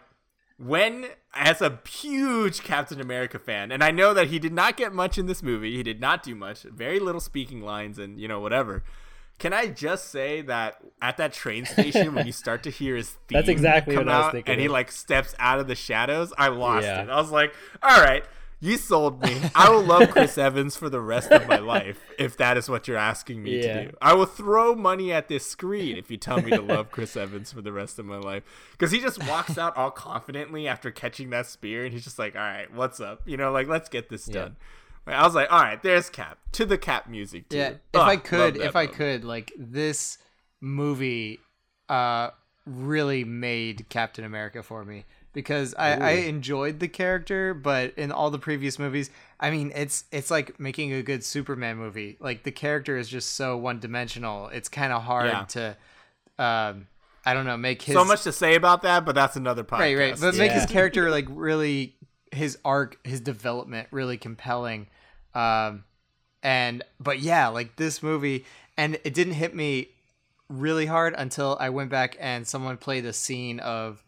when as a huge Captain America fan, and I know that he did not get much in this movie, he did not do much, very little speaking lines and you know whatever. Can I just say that at that train station when you start to hear his theme That's exactly come what I was thinking and he like steps out of the shadows, I lost Yeah. it. I was like, all right, you sold me. I will love Chris Evans for the rest of my life if that is what you're asking me Yeah. to do. I will throw money at this screen if you tell me to love Chris Evans for the rest of my life. Because he just walks out all confidently after catching that spear and he's just like, all right, what's up? You know, like, let's get this done. I was like, all right, there's Cap. To the Cap music, too. Yeah, if Ugh, I could, if I moment. could, like this movie, uh, really made Captain America for me because I, I enjoyed the character, but in all the previous movies, I mean, it's it's like making a good Superman movie. Like the character is just so one dimensional. It's kind of hard Yeah. to, um, I don't know, make his So much to say about that, but that's another podcast. right, right, but make his character like really his arc, his development really compelling. Um, and but yeah, like this movie, and it didn't hit me really hard until I went back and someone played a scene of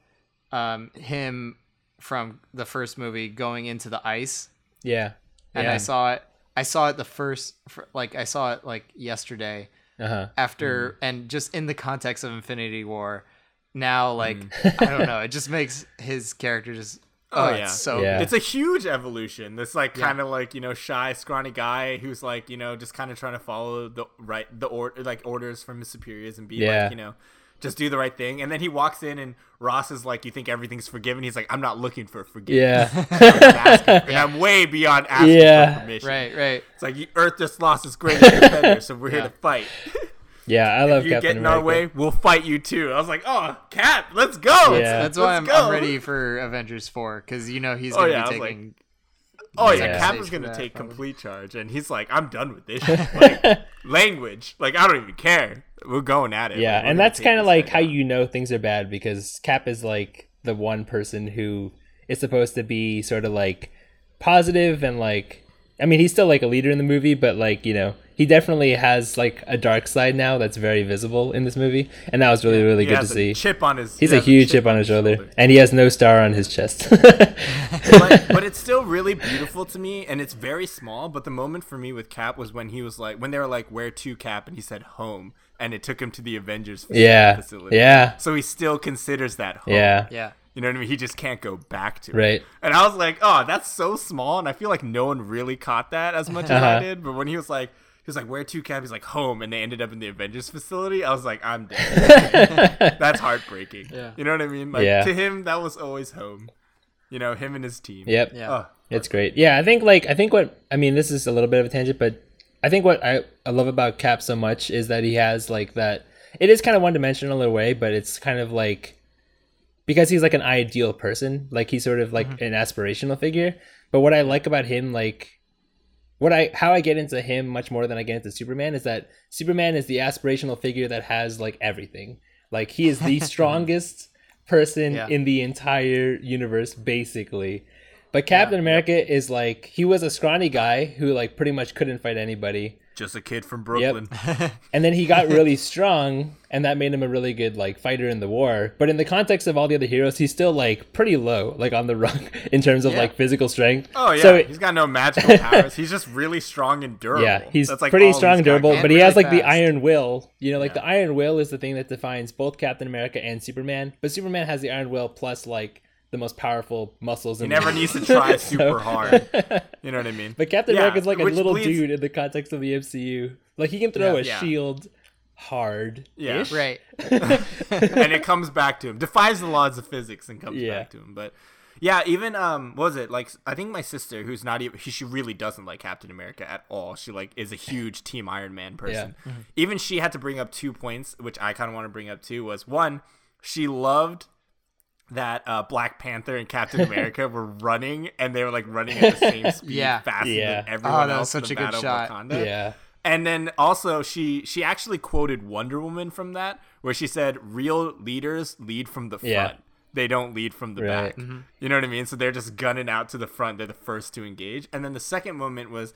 um him from the first movie going into the ice yeah. and yeah. I saw it. I saw it the first, like I saw it like yesterday uh-huh. after, Mm-hmm. and just in the context of Infinity War. Now, like Mm-hmm. I don't know, it just makes his character just oh, Oh, it's yeah. so Yeah. It's a huge evolution. This like kind of like you know shy, scrawny guy who's like you know just kind of trying to follow the right the or like orders from his superiors and be Yeah. like you know just do the right thing. And then he walks in and Ross is like, "You think everything's forgiven?" He's like, "I'm not looking for forgiveness. Yeah. I'm asking- and I'm way beyond asking Yeah. for permission." right, right. It's like you Earth just lost its greatest defender, so we're here to fight. yeah, I love If you Captain get in America. our way, we'll fight you too. I was like, "Oh, Cap, let's go!" Yeah. That's why I'm, Let's go. I'm ready for Avengers four because you know he's Oh, gonna yeah, be was like- taking. Oh Yeah. yeah, Cap is gonna take probably. complete charge, and he's like, "I'm done with this. Like, language. Like I don't even care. We're going at it. Yeah, Like, and that's kind of like how out." you know things are bad because Cap is like the one person who is supposed to be sort of like positive and like I mean he's still like a leader in the movie, but like you know he definitely has like a dark side now that's very visible in this movie, and that was really really He good to a see. chip on his. He's he a has huge chip on his shoulder, and he has no star on his chest. but, but it's still really beautiful to me, and it's very small. But the moment for me with Cap was when he was like, when they were like, "Where to, Cap?" and he said, "Home," and it took him to the Avengers yeah, facility. yeah, So he still considers that home. yeah, Yeah. You know what I mean? He just can't go back to it. right. And I was like, oh, that's so small. And I feel like no one really caught that as much as I Uh-huh. did. But when he was like, he was like, where to, Cap? He's like, home. And they ended up in the Avengers facility. I was like, I'm dead. that's heartbreaking. Yeah. You know what I mean? Like, Yeah. to him, that was always home. You know, him and his team. Yep. Yeah. Oh, It's great. Yeah, I think like I think what I mean this is a little bit of a tangent, but I think what I, I love about Cap so much is that he has like that it is kind of one dimensional in a way, but it's kind of like because he's like an ideal person, like he's sort of like mm-hmm. an aspirational figure. But what I like about him, like what I how I get into him much more than I get into Superman is that Superman is the aspirational figure that has like everything. Like he is the strongest person Yeah. in the entire universe, basically. But Captain America is like he was a scrawny guy who like pretty much couldn't fight anybody. Just a kid from Brooklyn. And then he got really strong and that made him a really good like fighter in the war. But in the context of all the other heroes, he's still like pretty low, like on the rung in terms of Yeah. like physical strength. Oh, yeah. So he's got no magical powers. He's just really strong and durable. yeah, he's That's, like, pretty strong, he's durable, going. but he really has like the iron will. You know, like Yeah. the iron will is the thing that defines both Captain America and Superman. But Superman has the iron will plus like the most powerful muscles. He in never the- needs to try So- super hard. You know what I mean? But Captain Yeah, America's like a little bleeds- dude in the context of the MCU. Like he can throw Yeah. a Yeah. shield hard. Yeah. Right. and it comes back to him. Defies the laws of physics and comes Yeah. back to him. But yeah, even um, what was it like? I think my sister, who's not even, she really doesn't like Captain America at all. She like is a huge Team Iron Man person. Even she had to bring up two points, which I kind of want to bring up too. Was one, she loved that uh, Black Panther and Captain America were running, and they were like running at the same speed, Yeah. faster Yeah. than everyone Oh, that was else. in such the a good Battle of shot. Wakanda. Yeah. And then also she she actually quoted Wonder Woman from that, where she said, "Real leaders lead from the front. Yeah. They don't lead from the Right. back." You know what I mean? So they're just gunning out to the front. They're the first to engage. And then the second moment was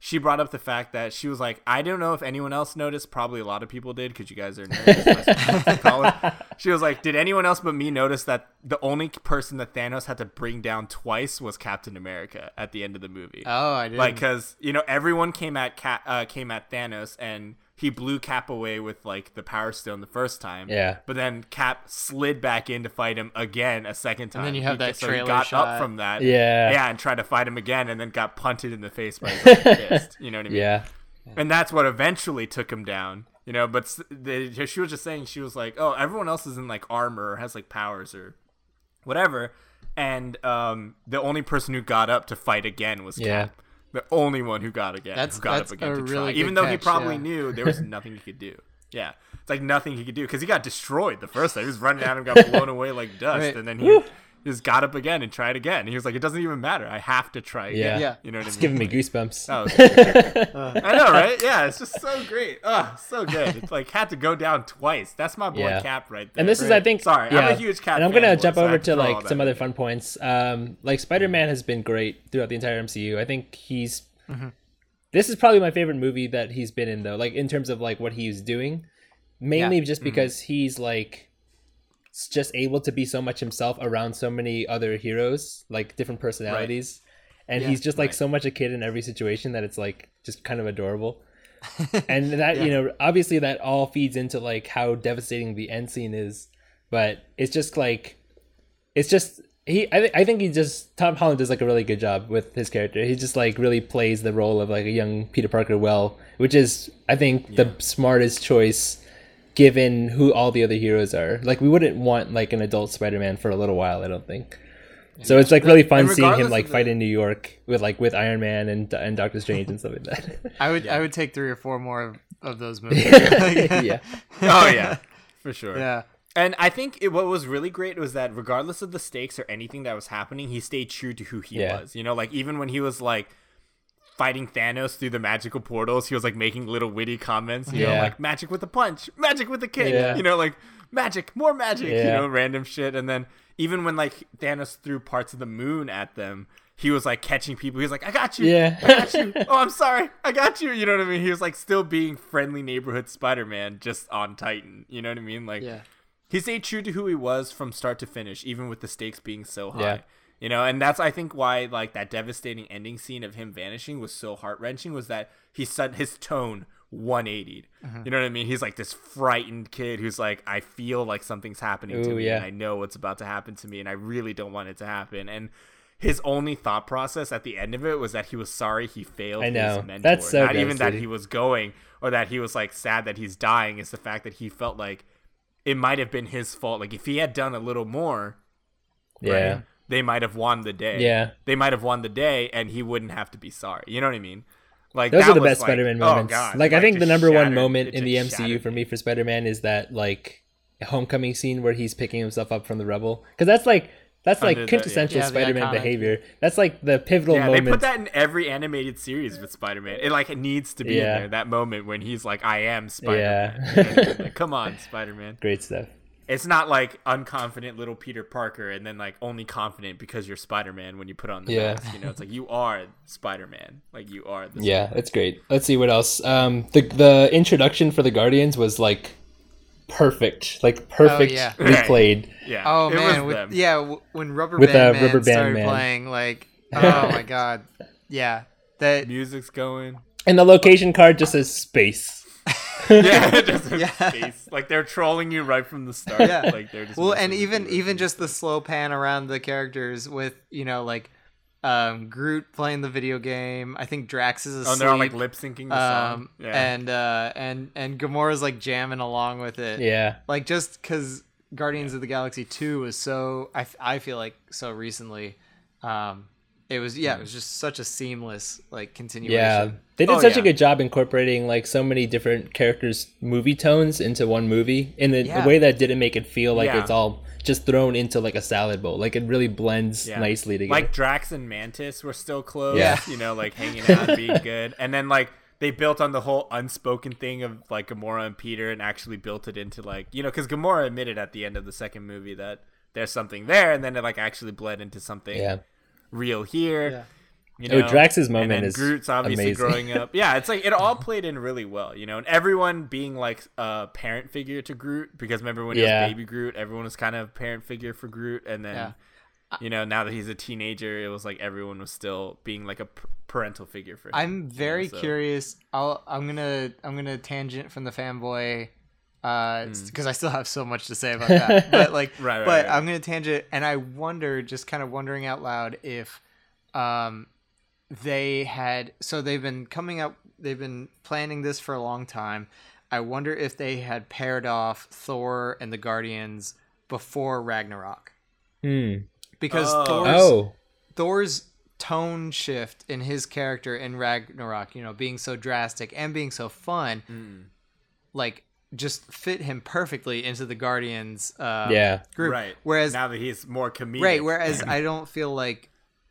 she brought up the fact that she was like, "I don't know if anyone else noticed. Probably a lot of people did because you guys are nerds." She was like, "Did anyone else but me notice that the only person that Thanos had to bring down twice was Captain America at the end of the movie?" Oh, I didn't. like because you know everyone came at Cap, uh, came at Thanos and he blew Cap away with like the Power Stone the first time. Yeah. But then Cap slid back in to fight him again a second time. And then you have He- that so he trailer got shot. up from that. Yeah. Yeah, and tried to fight him again, and then got punted in the face by his fist. You know what I mean? Yeah. And that's what eventually took him down. You know, but the, she was just saying she was like, oh, everyone else is in like armor or has like powers or whatever, and um, the only person who got up to fight again was Yeah. Cap. The only one who got again. That's- who got that's up again a to really try, even though he probably yeah. knew there was nothing he could do. Yeah, it's like nothing he could do because he got destroyed the first time. He was running at him, got blown away like dust, Right. and then he just got up again and tried again. And he was like, "It doesn't even matter. I have to try again." Yeah. Yeah. you know what It's I mean? giving me goosebumps. That was I know, right? Yeah, it's just so great. Oh, so good. It's like had to go down twice. That's my boy Yeah. Cap right there. and this is, I think, Sorry, yeah. I'm a huge Cap. And I'm gonna jump so over have to like some other fun points. Um, like Spider-Man has been great throughout the entire MCU. I think he's. Mm-hmm. This is probably my favorite movie that he's been in, though. Like in terms of like what he's doing, mainly Yeah. just Mm-hmm. because he's like s- just able to be so much himself around so many other heroes, like different personalities. And Yeah. he's just like Right. so much a kid in every situation that it's like just kind of adorable. and that you know obviously that all feeds into like how devastating the end scene is but it's just like it's just he I, th- I think he just tom holland does like a really good job with his character he just like really plays the role of like a young peter parker well which is i think the smartest choice given who all the other heroes are like we wouldn't want like an adult spider-man for a little while i don't think so it's like really fun seeing him like of fight the- in New York with like with Iron Man and and Doctor Strange and stuff like that. I would I would take three or four more of, of those movies. Yeah, Oh yeah, for sure. yeah. And I think it, what was really great was that regardless of the stakes or anything that was happening, he stayed true to who he Yeah. was. You know, like even when he was like fighting Thanos through the magical portals, he was like making little witty comments. You know, like magic with a punch, magic with a kick. Yeah. You know, like magic, more magic, you know, random shit. And then even when like Thanos threw parts of the moon at them, he was like catching people. He was like, "I got you, Yeah. I got you. Oh, I'm sorry, I got you." You know what I mean? He was like still being friendly neighborhood Spider-Man, just on Titan. You know what I mean? Like, Yeah. he stayed true to who he was from start to finish, even with the stakes being so high. Yeah. You know, and that's I think why like that devastating ending scene of him vanishing was so heart wrenching was that he said his tone 180'd. Mm-hmm. You know what I mean? He's like this frightened kid who's like, I feel like something's happening to me, yeah. and I know what's about to happen to me, and I really don't want it to happen. And his only thought process at the end of it was that he was sorry he failed I know. his mentor. That's so Not even that he was going or that he was like sad that he's dying. Is the fact that he felt like it might have been his fault. Like if he had done a little more, Yeah. right, they might have won the day. Yeah. They might have won the day and he wouldn't have to be sorry. You know what I mean? Like Those that are the was, best like, Spider-Man oh, moments. God, like, I think the just number one moment it in the MCU for me. me for Spider-Man is that like homecoming scene where he's picking himself up from the rubble because that's like that's like Under the- quintessential yeah. Yeah, Spider-Man iconic- behavior. That's like the pivotal Yeah, they put that in every animated series with Spider-Man. It like it needs to be Yeah. in there. That moment when he's like, "I am Spider-Man." Like, come on, Spider-Man. Great stuff. It's not like unconfident little Peter Parker and then like only confident because you're Spider-Man when you put on the Yeah. mask. You know, it's like you are Spider-Man. Like you are. The Yeah, it's great. Let's see what else. Um, the the introduction for the Guardians was like perfect, like perfectly yeah. Right. played. Yeah. Oh it man, was with, them. yeah, w- when Rubber With, Band uh, Man Rubber Band started Man. playing, like, oh my god, yeah, that Music's going. And the location card just says space. Yeah, just in Yeah. space. Like they're trolling you right from the start. Yeah. Like they're just well, and with even you. even just the slow pan around the characters with you know like um, Groot playing the video game. I think Drax is Oh, asleep. and they're all like lip syncing the song. um, Yeah. and uh, and and Gamora's like jamming along with it. Yeah, like just because Guardians of the Galaxy two was so I, I feel like so recently, um, it was yeah it was just such a seamless like continuation. yeah. They did Oh, such yeah. a good job incorporating like so many different characters' movie tones into one movie in the, Yeah. the way that didn't make it feel like Yeah. it's all just thrown into like a salad bowl. Like it really blends Yeah. nicely together. Like Drax and Mantis were still close. Yeah. You know, like hanging out, being good. And then like they built on the whole unspoken thing of like Gamora and Peter and actually built it into like you know because Gamora admitted at the end of the second movie that there's something there, and then it like actually bled into something yeah. Real here. Yeah. You Oh, know? Drax's and moment then is Groot's obviously amazing. growing up. Yeah, it's like it all played in really well, you know, and everyone being like a parent figure to Groot because remember when he was baby Groot, everyone was kind of parent figure for Groot, and then Yeah. you know now that he's a teenager, it was like everyone was still being like a p- parental figure for him. I'm very so- curious. I'll I'm gonna I'm gonna tangent from the fanboy because I still have so much to say about that. but like. Right, right, but right. I'm gonna tangent, and I wonder, just kind of wondering out loud, if um they had so they've been coming up, they've been planning this for a long time. I wonder if they had paired off Thor and the Guardians before Ragnarok, Hmm. because Oh. Thor's Oh, Thor's tone shift in his character in Ragnarok, you know, being so drastic and being so fun, Mm. like just fit him perfectly into the Guardians uh, yeah. group. right. Whereas now that he's more comedic, right, whereas I don't feel like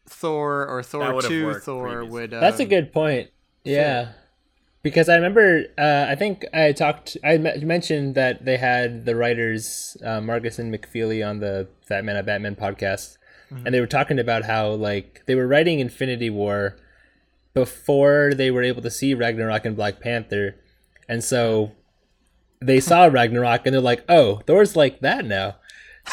Thor or Thor would've two Thor previously. would. Um, That's a good point. Yeah. Because I remember, uh, I think I talked, I mentioned that they had the writers, uh, Markus and McFeely, on the Batman at Batman podcast. And they were talking about how, like, they were writing Infinity War before they were able to see Ragnarok and Black Panther. And so they saw Ragnarok and they're like, oh, Thor's like that now.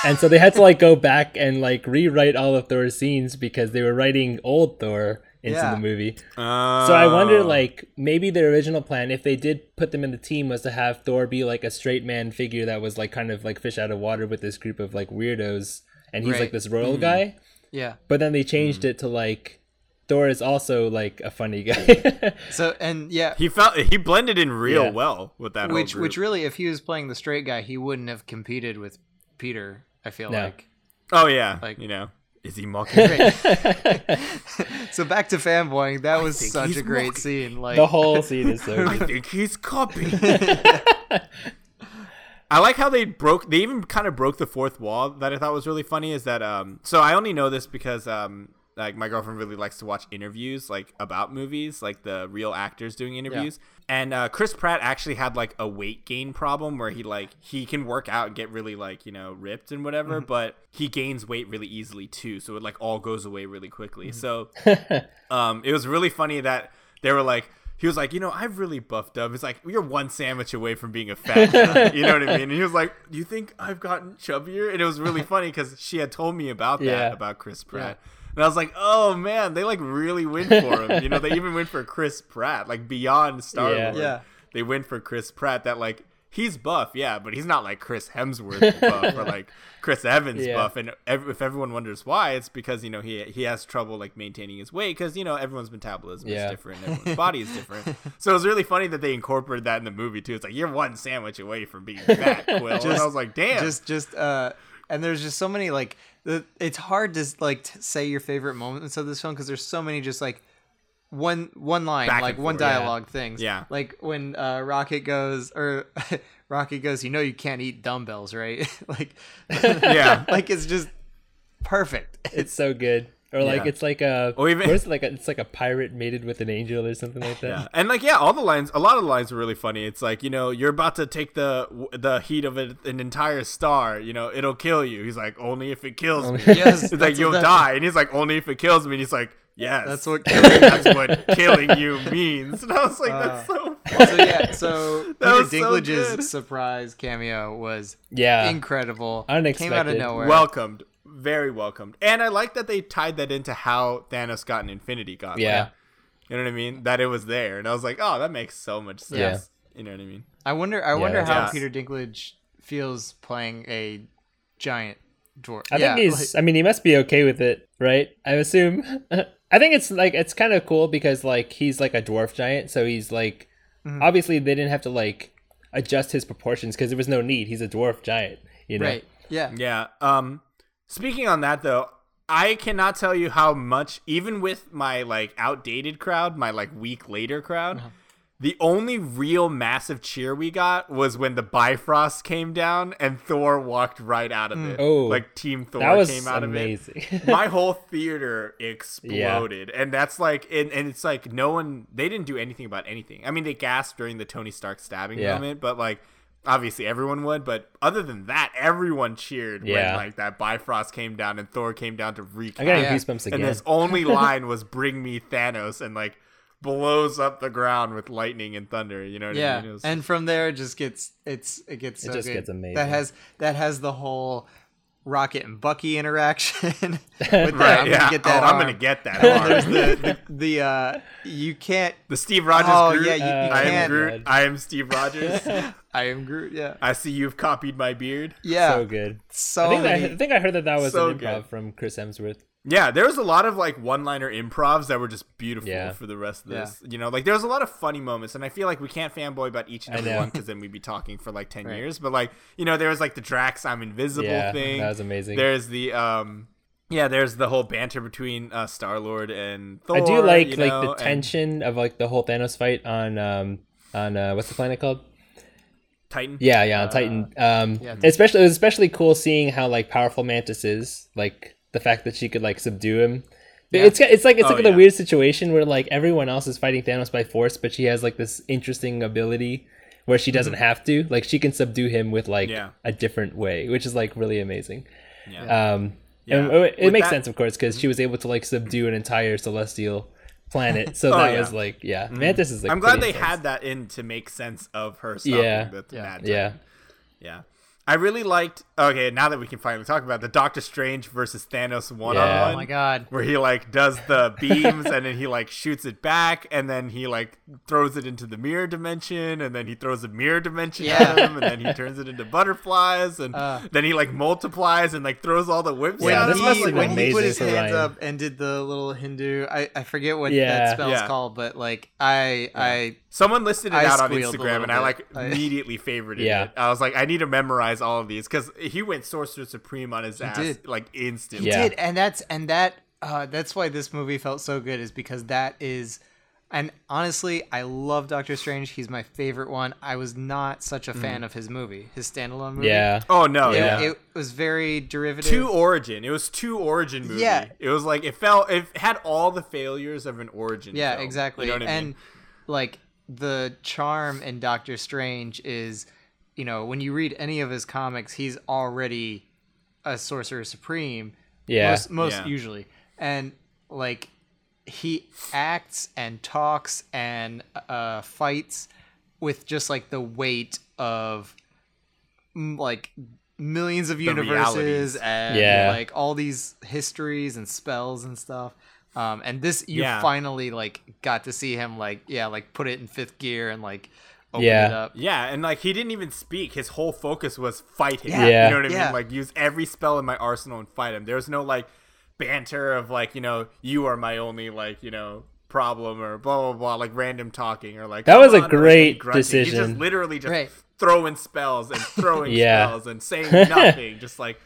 And so they had to, like, go back and, like, rewrite all of Thor's scenes because they were writing old Thor into Yeah. the movie. Uh, So I wonder, like, maybe their original plan, if they did put them in the team, was to have Thor be like a straight man figure that was like kind of like fish out of water with this group of like weirdos, and he's Right. like this royal guy. yeah. But then they changed it to like Thor is also like a funny guy. So and yeah, he felt he blended in real Yeah. well with that which group. which really, if he was playing the straight guy, he wouldn't have competed with Peter. I feel No. like. oh yeah, like- you know, is he mocking? me? So back to fanboying. That was such a great mocking. scene. Like the whole scene is so I think he's copying. I like how they broke. They even kind of broke the fourth wall. That I thought was really funny. Is that um? So I only know this because um, like my girlfriend really likes to watch interviews like about movies, like the real actors doing interviews. And uh, Chris Pratt actually had like a weight gain problem where he like he can work out and get really like you know ripped and whatever, but he gains weight really easily too. So it like all goes away really quickly. So um, it was really funny that they were like. He was like, you know, I've really buffed up. It's like you're one sandwich away from being a fat guy. You know what I mean? And he was like, "Do you think I've gotten chubbier?" And it was really funny because she had told me about that Yeah. about Chris Pratt, and I was like, "Oh man, they like really went for him." you know, they even went for Chris Pratt, like beyond Star Lord. Yeah. Yeah. They went for Chris Pratt. That like he's buff, yeah, but he's not like Chris Hemsworth buff or like Chris Evans Yeah. buff. And ev- if everyone wonders why, it's because you know he he has trouble like maintaining his weight because you know everyone's metabolism Yeah. is different, everyone's body is different. So it was really funny that they incorporated that in the movie too. It's like you're one sandwich away from being fat, Quill. and I was like, damn. just just uh and there's just so many like the it's hard to like t- say your favorite moments of this film because there's so many just like one one line Back like one forth, yeah. dialogue things Yeah. like when uh rocket goes or rocket goes you know you can't eat dumbbells right like yeah. like it's just perfect It's so good. Or like Yeah. it's like a Or even- what is it like? A, it's like a pirate mated with an angel or something like that. Yeah, and like yeah, all the lines, a lot of the lines are really funny. It's like you know you're about to take the the heat of an, an entire star. You know it'll kill you. He's like only if it kills me. yes It's like you'll what that- die, and he's like only if it kills me. And he's like yes, that's what killing that's what killing you means. And I was like that's uh, so. so yeah so That Peter was so Dinklage's good. surprise cameo was Yeah. incredible Unexpected, came out of nowhere welcomed, very welcomed, and I like that they tied that into how Thanos got an Infinity Gauntlet. Yeah. you know what I mean. That it was there, and I was like, oh, that makes so much sense. Yeah. You know what I mean? I wonder. I wonder how awesome. Peter Dinklage feels playing a giant dwarf. I yeah, think he's. like- I mean, he must be okay with it, right? I assume. I think it's like it's kind of cool because like he's like a dwarf giant, so he's like Mm-hmm. obviously they didn't have to like adjust his proportions because there was no need. He's a dwarf giant, you know. right. Yeah. Yeah. Um speaking on that though, I cannot tell you how much even with my like outdated crowd, my like week later crowd, Uh-huh. the only real massive cheer we got was when the Bifrost came down and Thor walked right out of it. Oh. like Team Thor came out amazing. of it. My whole theater exploded. And that's like and, and it's like no one they didn't do anything about anything. I mean they gasped during the Tony Stark stabbing Yeah. moment, but like obviously everyone would, but other than that, everyone cheered Yeah. when like that Bifrost came down and Thor came down to wreak I got havoc. goosebumps again. And his only line was "Bring me Thanos," and like blows up the ground with lightning and thunder. You know what I mean? It was- And from there, it just gets it's it gets so just good. gets amazing. That has that has the whole Rocket and Bucky interaction. with that. right? I'm yeah. gonna get that. oh, I'm gonna get that. Arm. there's the, the the uh you can't. the Steve Rogers. Oh, Groot. yeah, you- you I am Groot. I am Steve Rogers. I am Groot. Yeah. I see you've copied my beard. Yeah. so good. So I think, many. I, I think I heard that that was So an improv good. from Chris Hemsworth. Yeah, there was a lot of like one-liner improvs that were just beautiful Yeah. for the rest of Yeah. this. You know, like there was a lot of funny moments, and I feel like we can't fanboy about each and every one because then we'd be talking for like ten Right. years. But like, you know, there was like the Drax "I'm invisible" Yeah, thing. that was amazing. There's the um, yeah, there's the whole banter between uh, Star Lord and Thor. I do like you like know, the and tension of like the whole Thanos fight on um on uh what's the planet called? Titan. Yeah, yeah, on Titan. Um, yeah. especially it was especially cool seeing how like powerful Mantis is, like the fact that she could like subdue him. But It's it's like it's Oh, like a yeah. weird situation where like everyone else is fighting Thanos by force, but she has like this interesting ability where she doesn't have to. Like she can subdue him with like Mm-hmm. Yeah. a different way, which is like really amazing. Yeah. Um, Yeah. and it, makes that- sense, of course, because she was able to like subdue an entire celestial planet. So Oh, that yeah. Mm-hmm. was like, yeah, Mantis is like. I'm glad they intense. had that in to make sense of her stopping Yeah. the Yeah. Yeah, Yeah. I really liked. Okay, now that we can finally talk about it, the Doctor Strange versus Thanos one on Yeah. one. oh my god. where he like does the beams and then he like shoots it back and then he like throws it into the mirror dimension and then he throws a mirror dimension Yeah. at him and then he turns it into butterflies and Uh. then he like multiplies and like throws all the whips When Yeah, at this must he, when he put his hands Ryan. up and did the little Hindu, I, I forget what Yeah. that spell's Yeah. called, but like I I Someone listed it I out on Instagram and I like bit. I- immediately favorited Yeah. it. I was like, I need to memorize all of these because he went Sorcerer Supreme on his ass did. like instantly. Yeah. did, and that's and that uh, that's why this movie felt so good is because that is And honestly, I love Doctor Strange. He's my favorite one. I was not such a fan of his movie, his standalone movie. Yeah. Oh no, It, yeah. it was very derivative. Two origin. It was two origin movie. Yeah. It was like it felt it had all the failures of an origin. yeah, film. exactly. You know what I and mean? like the charm in Doctor Strange is, you know, when you read any of his comics, he's already a sorcerer supreme. Yeah. most, most Yeah. usually, and like he acts and talks and uh, fights with just like the weight of like millions of universes realities. and Yeah. like all these histories and spells and stuff. Um, and this you Yeah. finally like got to see him like yeah like put it in fifth gear and like open Yeah. it up. Yeah, and like he didn't even speak. His whole focus was fight him. Yeah. You know what I Yeah. mean? Like use every spell in my arsenal and fight him. There's no like banter of like, you know, you are my only like, you know, problem or blah blah blah like random talking or like That was a on," or, like, great grunting. He's just literally just Right. throwing spells and throwing Yeah. spells and saying nothing, just like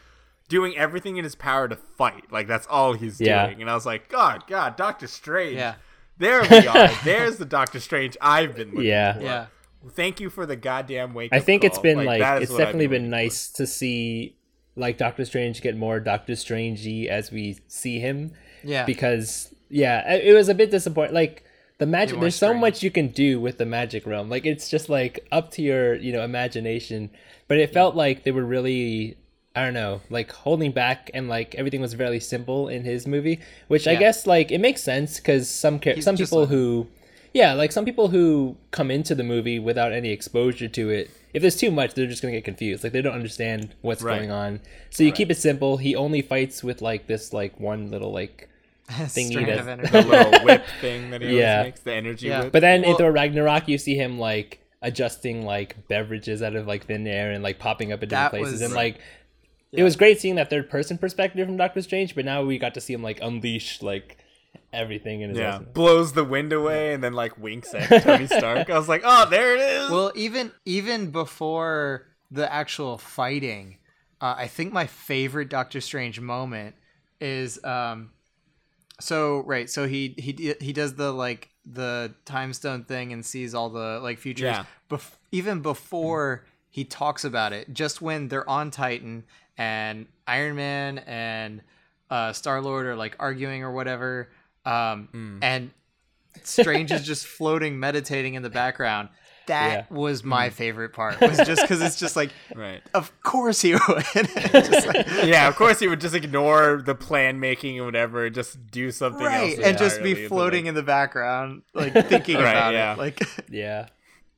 doing everything in his power to fight. Like that's all he's Yeah. doing. And I was like, God, God, Doctor Strange. Yeah. There we are. There's the Doctor Strange I've been looking Yeah. for. Yeah. Thank you for the goddamn wake. I think it's been like, that is it's definitely been waiting nice to see like Doctor Strange get more Doctor Strangey as we see him. Yeah. Because yeah, it it was a bit disappointing. Like the magic, more there's so much you can do with the magic realm. Like it's just like up to your you know imagination. But it felt like they were really. I don't know, like holding back, and like everything was fairly simple in his movie, which I guess like it makes sense because some ca- some people like- who yeah, like some people who come into the movie without any exposure to it, if there's too much, they're just gonna get confused. Like they don't understand what's Right. going on. So you keep it simple. He only fights with like this like one little like thingy that- of energy. for. the little whip thing that he Yeah. makes, the energy Yeah. whip. But then in Thor Ragnarok, you see him like adjusting like beverages out of like thin air and like popping up at different That places, was- and like it was great seeing that third person perspective from Doctor Strange. But now we got to see him like unleash like everything in his yeah, arsenal. blows the wind away and then like winks at Tony Stark. I was like, oh, there it is. Well, even even before the actual fighting, uh, I think my favorite Doctor Strange moment is um, so right. So he he he does the like the time stone thing and sees all the like futures. Yeah. Bef- even before he talks about it, just when they're on Titan and Iron Man and uh, Star Lord are like arguing or whatever, um, and Strange is just floating, meditating in the background. That Yeah. was my favorite part. Was just because it's just like, right. of course he would. Just like- Yeah, of course he would just ignore the plan making and whatever, just do something else. right, and just be floating like- in the background, like thinking Right, about yeah. it. Like, Yeah.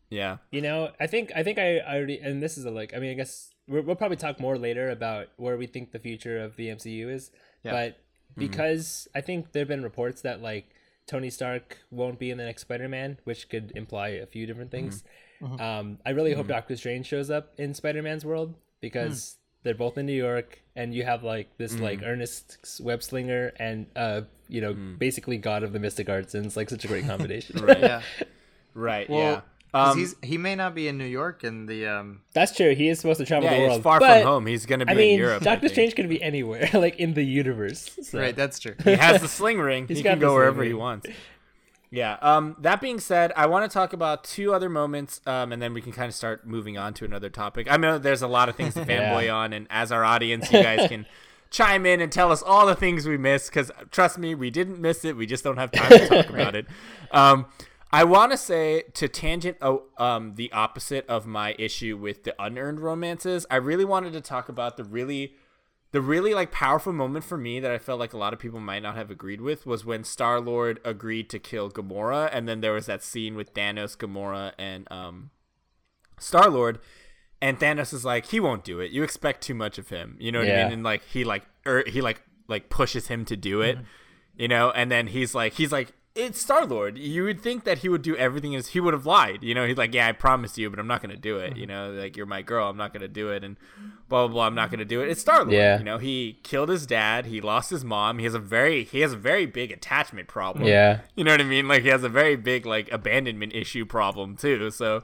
yeah, You know, I think I think I, I already and this is a like I mean I guess we're, we'll probably talk more later about where we think the future of the MCU is, Yeah. but mm-hmm. because I think there've been reports that like Tony Stark won't be in the next Spider-Man, which could imply a few different mm-hmm. things. Mm-hmm. Um, I really hope Doctor Strange shows up in Spider-Man's world because mm. they're both in New York, and you have like this like mm. earnest web slinger and uh you know mm. basically god of the mystic arts, and it's like such a great combination. right. yeah. right, Well, yeah. 'Cause Um, he's he may not be in New York in the um. That's true. He is supposed to travel yeah, the world. he's far but, from home. He's gonna be I mean, in Europe. Doctor. Strange could be anywhere, like in the universe. So. Right, that's true. he has the sling ring. He can go sling wherever he wants. Yeah. Um. That being said, I want to talk about two other moments. Um. And then we can kind of start moving on to another topic. I know there's a lot of things to fanboy Yeah. on, and as our audience, you guys can chime in and tell us all the things we missed. Because trust me, we didn't miss it. We just don't have time to talk about it. Um. I want to say to tangent oh, um, the opposite of my issue with the unearned romances. I really wanted to talk about the really the really like powerful moment for me that I felt like a lot of people might not have agreed with was when Star Lord agreed to kill Gamora, and then there was that scene with Thanos, Gamora, and um, Star Lord, and Thanos is like, he won't do it. You expect too much of him. You know what I mean? And like he like er, he like like pushes him to do it. You know, and then he's like he's like it's Star Lord. You would think that he would do everything as he would have lied. You know, he's like, yeah, I promise you, but I'm not gonna do it. You mm-hmm. know, like you're my girl, I'm not gonna do it, and blah blah blah. I'm not gonna do it. It's Star Lord. Yeah. You know, he killed his dad. He lost his mom. He has a very he has a very big attachment problem. Yeah. You know what I mean? Like he has a very big like abandonment issue problem too. So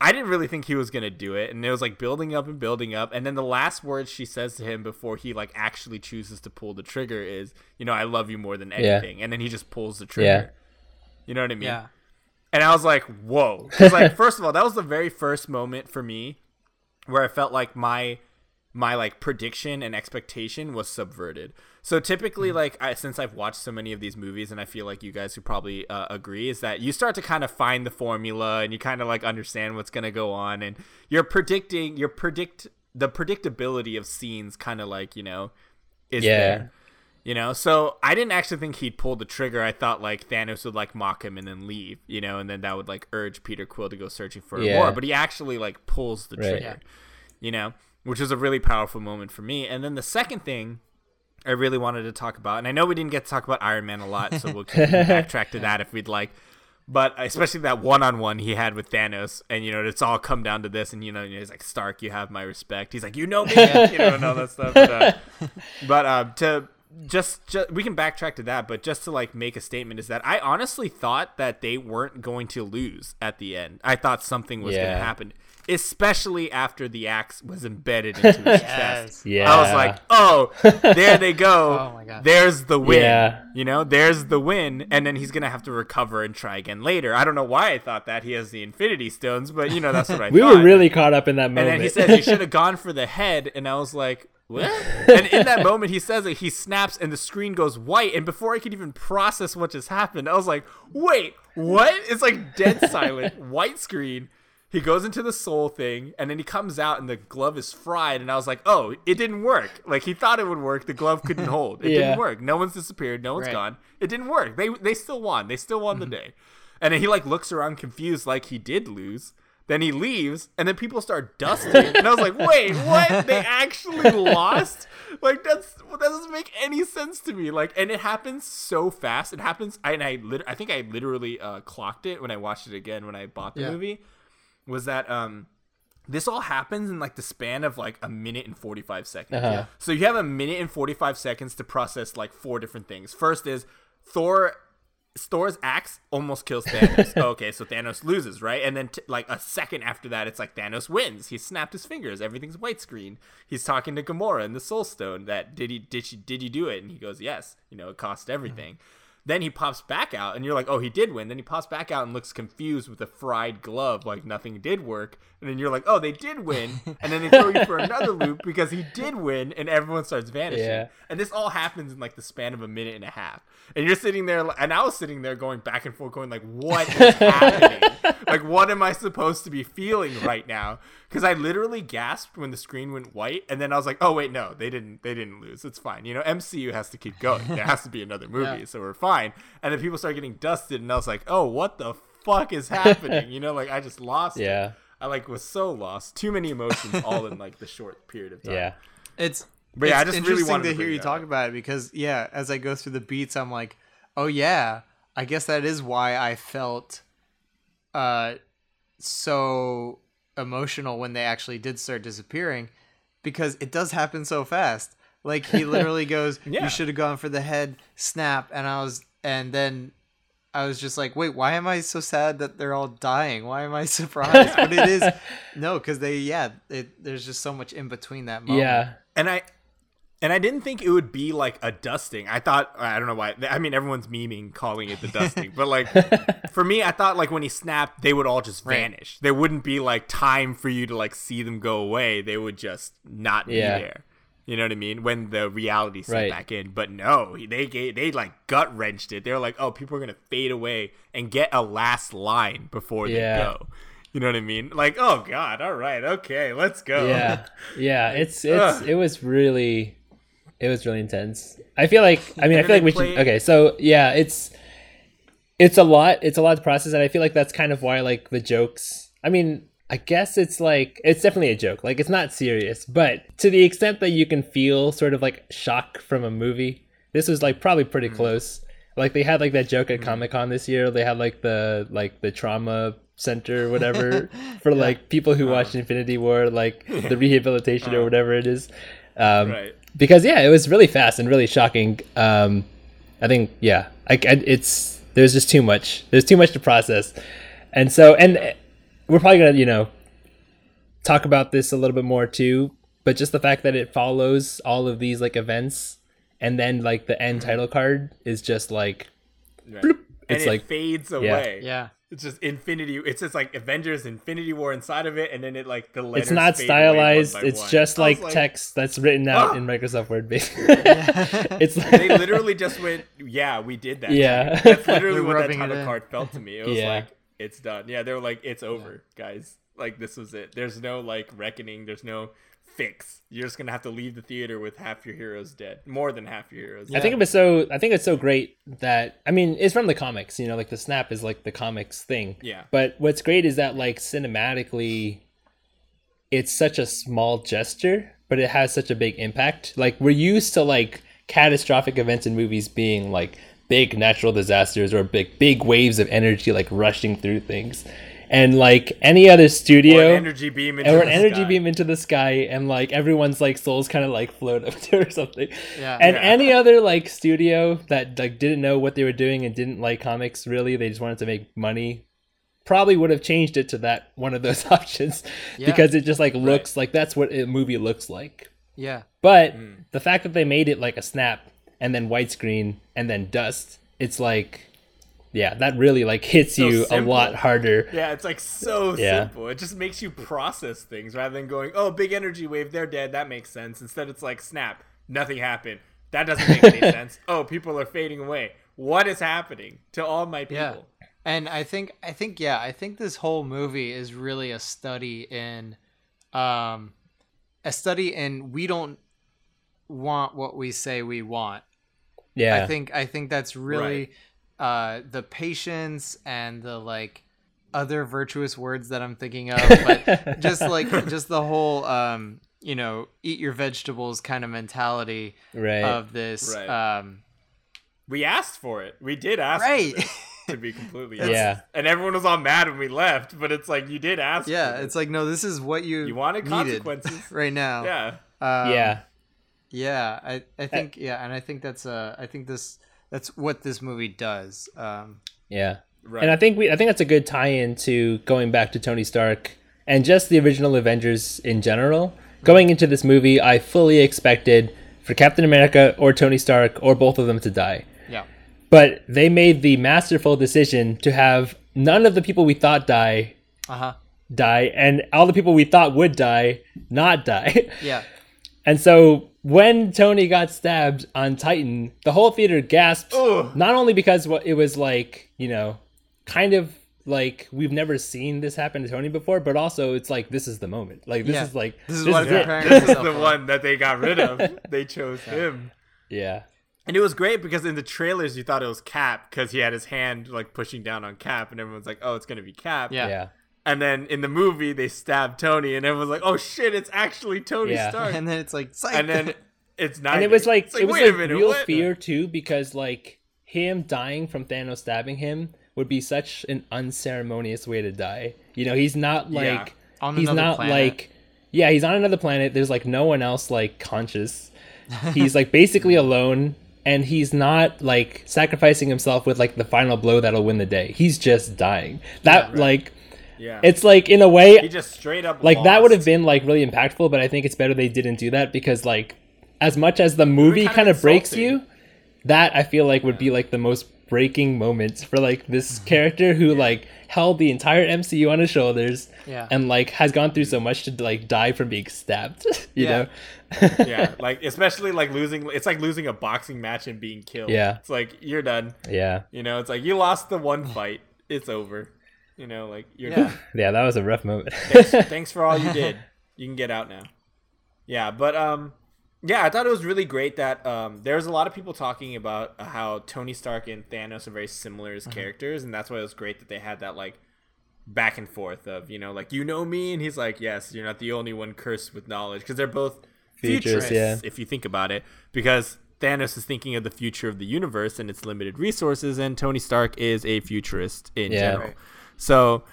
I didn't really think he was gonna do it, and it was like building up and building up, and then the last words she says to him before he like actually chooses to pull the trigger is, you know, I love you more than anything, and then he just pulls the trigger. Yeah. You know what I mean? Yeah. and I was like, "Whoa!" 'Cause, like, first of all, that was the very first moment for me where I felt like my my like prediction and expectation was subverted. So typically, like I, since I've watched so many of these movies, and I feel like you guys who probably uh, agree, is that you start to kind of find the formula and you kind of like understand what's gonna go on, and you're predicting, you're predict the predictability of scenes, kind of like you know, is Yeah. there. You know, so I didn't actually think he'd pull the trigger. I thought like Thanos would like mock him and then leave, you know, and then that would like urge Peter Quill to go searching for Yeah. more. But he actually like pulls the Right. trigger, you know, which was a really powerful moment for me. And then the second thing I really wanted to talk about, and I know we didn't get to talk about Iron Man a lot, so we'll backtrack to that if we'd like. But especially that one-on-one he had with Thanos, and you know it's all come down to this, and you know he's like Stark, you have my respect. He's like, you know me, you know, and all that stuff. But, uh, but um, to just, just we can backtrack to that, but just to like make a statement is that I honestly thought that they weren't going to lose at the end. I thought something was going to happen, especially after the axe was embedded into his chest. Yeah. I was like, oh, there they go. Oh my God. There's the win. Yeah. You know, there's the win, and then he's gonna have to recover and try again later. I don't know why I thought that he has the Infinity Stones, but you know that's what I thought. we thought. were really caught up in that moment. And moment. then he says you should have gone for the head, and I was like, what? and in that moment, he says it. He snaps, and the screen goes white. And before I could even process what just happened, I was like, wait, what? It's like dead silent, white screen. He goes into the soul thing, and then he comes out, and the glove is fried. And I was like, oh, it didn't work. Like he thought it would work. The glove couldn't hold. It Yeah. didn't work. No one's disappeared. No one's Right. gone. It didn't work. They they still won. They still won the day. And then he like looks around confused, like he did lose. Then he leaves, and then people start dusting. and I was like, "Wait, what? They actually lost? Like that's that doesn't make any sense to me. Like, and it happens so fast. It happens. I, and I, lit- I think I literally uh, clocked it when I watched it again when I bought the Yeah. movie. Was that um, this all happens in like the span of like a minute and forty five seconds. Uh-huh. So you have a minute and 45 seconds to process like four different things. First is Thor Thor's axe almost kills Thanos. okay, so Thanos loses, right? And then t- like a second after that, it's like Thanos wins. He snapped his fingers. Everything's white screen. He's talking to Gamora in the Soul Stone. That did he did she did you do it? And he goes yes. You know it cost everything. Then he pops back out, and you're like, oh, he did win. Then he pops back out and looks confused with a fried glove, like nothing did work. And then you're like, oh, they did win. And then they throw you for another loop because he did win, and everyone starts vanishing. Yeah. And this all happens in like the span of a minute and a half. And you're sitting there, and I was sitting there going back and forth, going like, "What is happening? like, what am I supposed to be feeling right now?" Because I literally gasped when the screen went white, and then I was like, "Oh wait, no, they didn't. They didn't lose. It's fine. You know, MCU has to keep going. There has to be another movie, Yeah. so we're fine." And then people start getting dusted, and I was like, "Oh, what the fuck is happening?" You know, like I just lost. it. Yeah. I like was so lost. Too many emotions all in like the short period of time. yeah. It's But yeah, I it's just really wanted to to hear you talk about it because yeah, as I go through the beats, I'm like, oh yeah, I guess that is why I felt uh so emotional when they actually did start disappearing because it does happen so fast. Like he literally goes, Yeah. "You should have gone for the head snap," and I was, and then I was just like, "Wait, why am I so sad that they're all dying? Why am I surprised?" but it is no, because they, yeah, it, there's just so much in between that moment. Yeah. and I and I didn't think it would be like a dusting. I thought I don't know why. I mean, everyone's memeing calling it the dusting, but like for me, I thought like when he snapped, they would all just Right. vanish. There wouldn't be like time for you to like see them go away. They would just not Yeah. be there. You know what I mean? When the reality set Right. back in, but no, they gave, they like gut wrenched it. They were like, oh, people are gonna fade away and get a last line before they go. You know what I mean? Like, oh god, all right, okay, let's go. yeah yeah it's it's Ugh. it was really it was really intense i feel like i mean i feel like we should okay so yeah it's it's a lot it's a lot to process and i feel like that's kind of why like the jokes i mean i guess it's like it's definitely a joke. Like it's not serious but to the extent that you can feel sort of like shock from a movie this was like probably pretty close. Like they had like that joke at comic-con this year. They had like the like the trauma center or whatever for like people who watched infinity war like the rehabilitation or whatever it is. Um Right. because yeah it was really fast and really shocking. Um i think yeah I, I- it's there's just too much. There's too much to process. And so and uh, we're probably gonna you know talk about this a little bit more too but just the fact that it follows all of these like events and then like the end title card is just like Right. and It's it like- fades away. Yeah. It's just Infinity. It's just like Avengers Infinity War inside of it, and then it like the letters. It's not fade one stylized. It's one. just I was like, text that's written out Ah! in Microsoft Word. Basically, it's They literally just went, "Yeah, we did that." Yeah. that's literally We're what that title card felt to me. It was Yeah. like, "It's done." Yeah, they're like, "It's over, guys. Like this was it. There's no like reckoning. There's no fix. You're just gonna have to leave the theater with half your heroes dead, more than half your heroes." I think it was so. I think it's so great that I mean, it's from the comics. You know, like the snap is like the comics thing. Yeah. But what's great is that like cinematically, it's such a small gesture, but it has such a big impact. Like we're used to like catastrophic events in movies being like big natural disasters or big big waves of energy like rushing through things, and like any other Or studio an energy beam into or an the energy sky. beam into the sky and like everyone's like souls kind of like float up to or something Yeah. and Yeah. any other like studio that like didn't know what they were doing and didn't like comics really they just wanted to make money probably would have changed it to that one of those options Yeah. because it just like looks like that's what a movie looks like Yeah. but Hmm. the fact that they made it like a snap and then white screen and then dust it's like yeah that really like hits So you a lot harder Yeah, it's like so Yeah. simple. It just makes you process things rather than going, "Oh, big energy wave, they're dead. That makes sense." Instead, it's like, "Snap, nothing happened. That doesn't make any sense." Oh, people are fading away. What is happening to all my people? Yeah. And I think I think yeah, I think this whole movie is really a study in um a study in we don't want what we say we want. Yeah I think I think that's really uh the patience and the like other virtuous words that I'm thinking of, but just like just the whole um you know, eat your vegetables kind of mentality right of this Right. um We asked for it. We did ask. for right. this, to be completely honest. Yeah. And everyone was all mad when we left, but it's like you did ask. yeah, for it. it's like no, this is what you you wanted consequences. right now. yeah. Um, yeah Yeah, I, I think yeah, and I think that's uh I think this that's what this movie does. Um yeah Right. And I think we I think that's a good tie-in to going back to Tony Stark and just the original Avengers in general. Going into this movie, I fully expected for Captain America or Tony Stark or both of them to die. yeah. But they made the masterful decision to have none of the people we thought die Uh-huh. die and all the people we thought would die not die. Yeah. And so when Tony got stabbed on Titan, the whole theater gasped. Ugh. Not only because what it was like, you know, kind of like we've never seen this happen to Tony before, but also it's like this is the moment. Like this Yeah. is like This is what it. I'm preparing this is the one that they got rid of. they chose him. Yeah. And it was great because in the trailers you thought it was Cap because he had his hand like pushing down on Cap, and everyone's like, "Oh, it's gonna be Cap." Yeah. Yeah. And then in the movie they stabbed Tony, and everyone's like, "Oh shit, it's actually Tony Yeah. Stark." And then it's like psych. and then it's not. And it was like, it's it was wait a like minute, real what? fear too because like him dying from Thanos stabbing him would be such an unceremonious way to die. You know, he's not like Yeah. On he's another not planet. like yeah, he's on another planet. There's like no one else like conscious. He's like basically alone and he's not like sacrificing himself with like the final blow that'll win the day. He's just dying. That like Yeah, it's like in a way he just straight up like that would have been like really impactful but i think it's better they didn't do that because like as much as the movie kinda kind of breaks you that i feel like would be like the most breaking moment for like this character who like held the entire mcu on his shoulders Yeah. and like has gone through so much to like die from being stabbed you Yeah. know yeah, like especially like losing. It's like losing a boxing match and being killed. Yeah. it's like you're done. yeah You know, it's like you lost the one fight. It's over. You know, like you're Yeah. done. yeah that was a rough moment thanks, thanks for all you did. You can get out now. Yeah, but um, yeah, I thought it was really great that um, there's a lot of people talking about how Tony Stark and Thanos are very similar as characters, and that's why it was great that they had that like back and forth of you know like you know me, and he's like yes, you're not the only one cursed with knowledge because they're both Futurists, futurists, yeah. if you think about it, because. Thanos is thinking of the future of the universe and its limited resources, and Tony Stark is a futurist in Yeah. general. So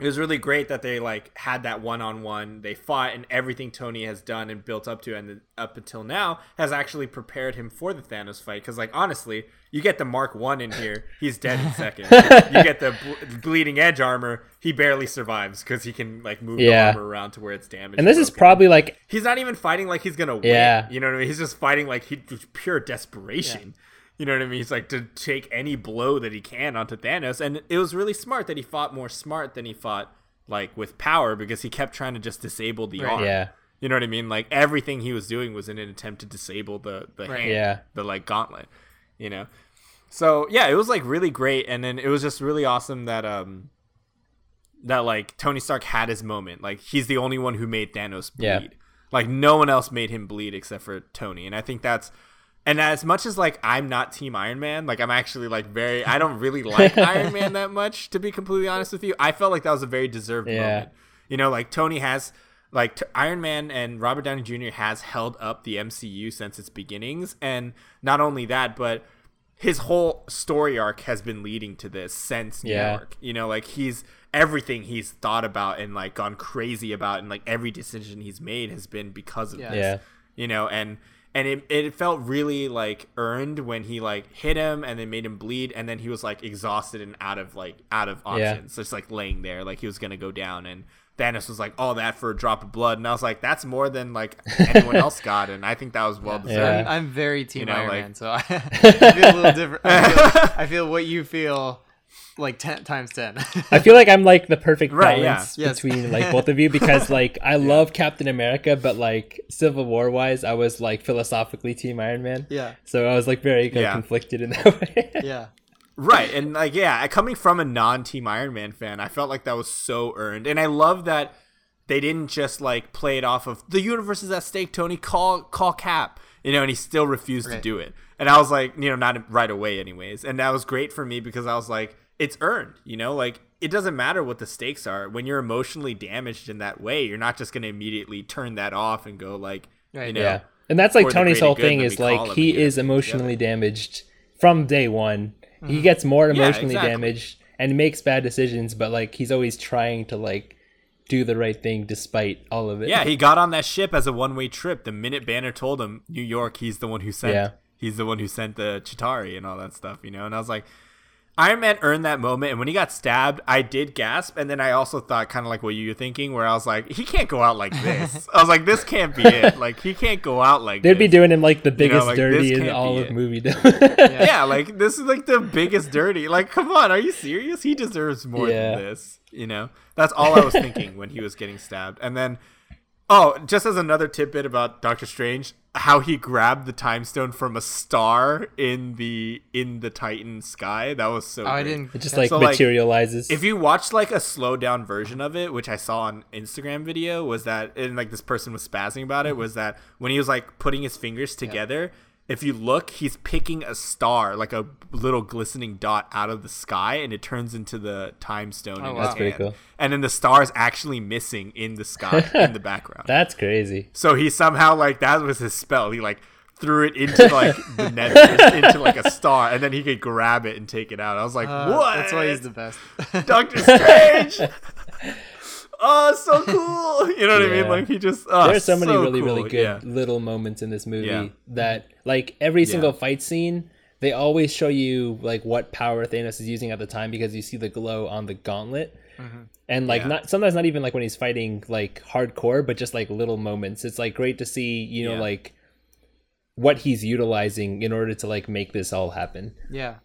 it was really great that they like had that one on one. They fought, and everything Tony has done and built up to, and up until now, has actually prepared him for the Thanos fight. Because, like, honestly, you get the Mark One in here, he's dead in seconds. you get the ble- bleeding edge armor, he barely survives because he can like move Yeah. the armor around to where it's damaged. and this is probably like he's not even fighting like he's gonna win. Yeah. You know what I mean? He's just fighting like he pure desperation. You know what I mean? He's like to take any blow that he can onto Thanos, and it was really smart that he fought more smart than he fought like with power because he kept trying to just disable the Right. arm. Yeah. You know what I mean? Like everything he was doing was in an attempt to disable the the Right. hand, Yeah. the like gauntlet. You know, so yeah, it was like really great, and then it was just really awesome that um that like Tony Stark had his moment. Like he's the only one who made Thanos bleed. Yeah. Like no one else made him bleed except for Tony, and I think that's. And as much as like I'm not Team Iron Man, like I'm actually like very I don't really like Iron Man that much to be completely honest with you. I felt like that was a very deserved Yeah. moment. You know, like Tony has like t- Iron Man and Robert Downey Jr. has held up the MCU since its beginnings, and not only that, but his whole story arc has been leading to this since New Yeah. York. You know, like he's everything he's thought about and like gone crazy about, and like every decision he's made has been because of Yeah. this. Yeah. You know, and and it, it felt really like earned when he like hit him and then made him bleed and then he was like exhausted and out of like out of Yeah. options just like laying there like he was gonna go down and Thanos was like all that for a drop of blood and I was like that's more than like anyone else got and I think that was well deserved. Yeah. I'm, I'm very team know, Iron like- Man, so I, I feel a little different. I feel, I feel what you feel, like ten times ten. I feel like I'm like the perfect Right, yeah. balance Yes. between like both of you because like I love Captain America, but like Civil War wise, I was like philosophically Team Iron Man. yeah, So I was like very like, Yeah. conflicted in that way. yeah, Right, and like yeah, coming from a non-Team Iron Man fan, I felt like that was so earned, and I love that they didn't just like play it off of the universe is at stake. Tony, call call Cap, you know, and he still refused to do it, and I was like, you know, not right away, anyways, and that was great for me because I was like, it's earned, you know, like it doesn't matter what the stakes are when you're emotionally damaged in that way, you're not just gonna immediately turn that off and go like, you know, yeah. And that's like Tony's whole thing is like he is it emotionally damaged from day one. He gets more Mm-hmm. Yeah, emotionally exactly. damaged and makes bad decisions, but like he's always trying to like do the right thing despite all of it. Yeah, he got on that ship as a one-way trip. The minute Banner told him New York, he's the one who sent. Yeah. He's the one who sent the Chitauri and all that stuff, you know. And I was like, Iron Man earned that moment. And when he got stabbed, I did gasp. And then I also thought, kind of like what you were thinking, where I was like, he can't go out like this. I was like, this can't be it. Like he can't go out like They'd this. be doing him like the biggest like, dirty in all of it. movie. yeah, like this is like the biggest dirty. Like, come on, are you serious? He deserves more Yeah. than this. You know, that's all I was thinking when he was getting stabbed. And then, oh, just as another tidbit about Doctor Strange, how he grabbed the time stone from a star in the in the Titan sky. That was so. Oh, I didn't. it just like So, like, materializes. If you watch like a slow down version of it, which I saw on Instagram video, was that and like this person was spazzing about it, mm-hmm. was that when he was like putting his fingers together, if you look, he's picking a star, like a little glistening dot out of the sky, and it turns into the time stone Oh, wow. That's pretty cool. And then the star is actually missing in the sky in the background. That's crazy. So he somehow like that was his spell. He like threw it into like the nether into like a star, and then he could grab it and take it out. I was like, Uh, what? That's why he's the best. Doctor Strange. oh, so cool! You know what I mean? Like he just. Ah, oh, There's so many really, cool. really good Yeah. little moments in this movie Yeah. that, like, every single Yeah. fight scene, they always show you like what power Thanos is using at the time because you see the glow on the gauntlet. Mm-hmm. And like Yeah. not sometimes not even like when he's fighting like hardcore, but just like little moments. It's like great to see, you know, Yeah. like what he's utilizing in order to like make this all happen. yeah.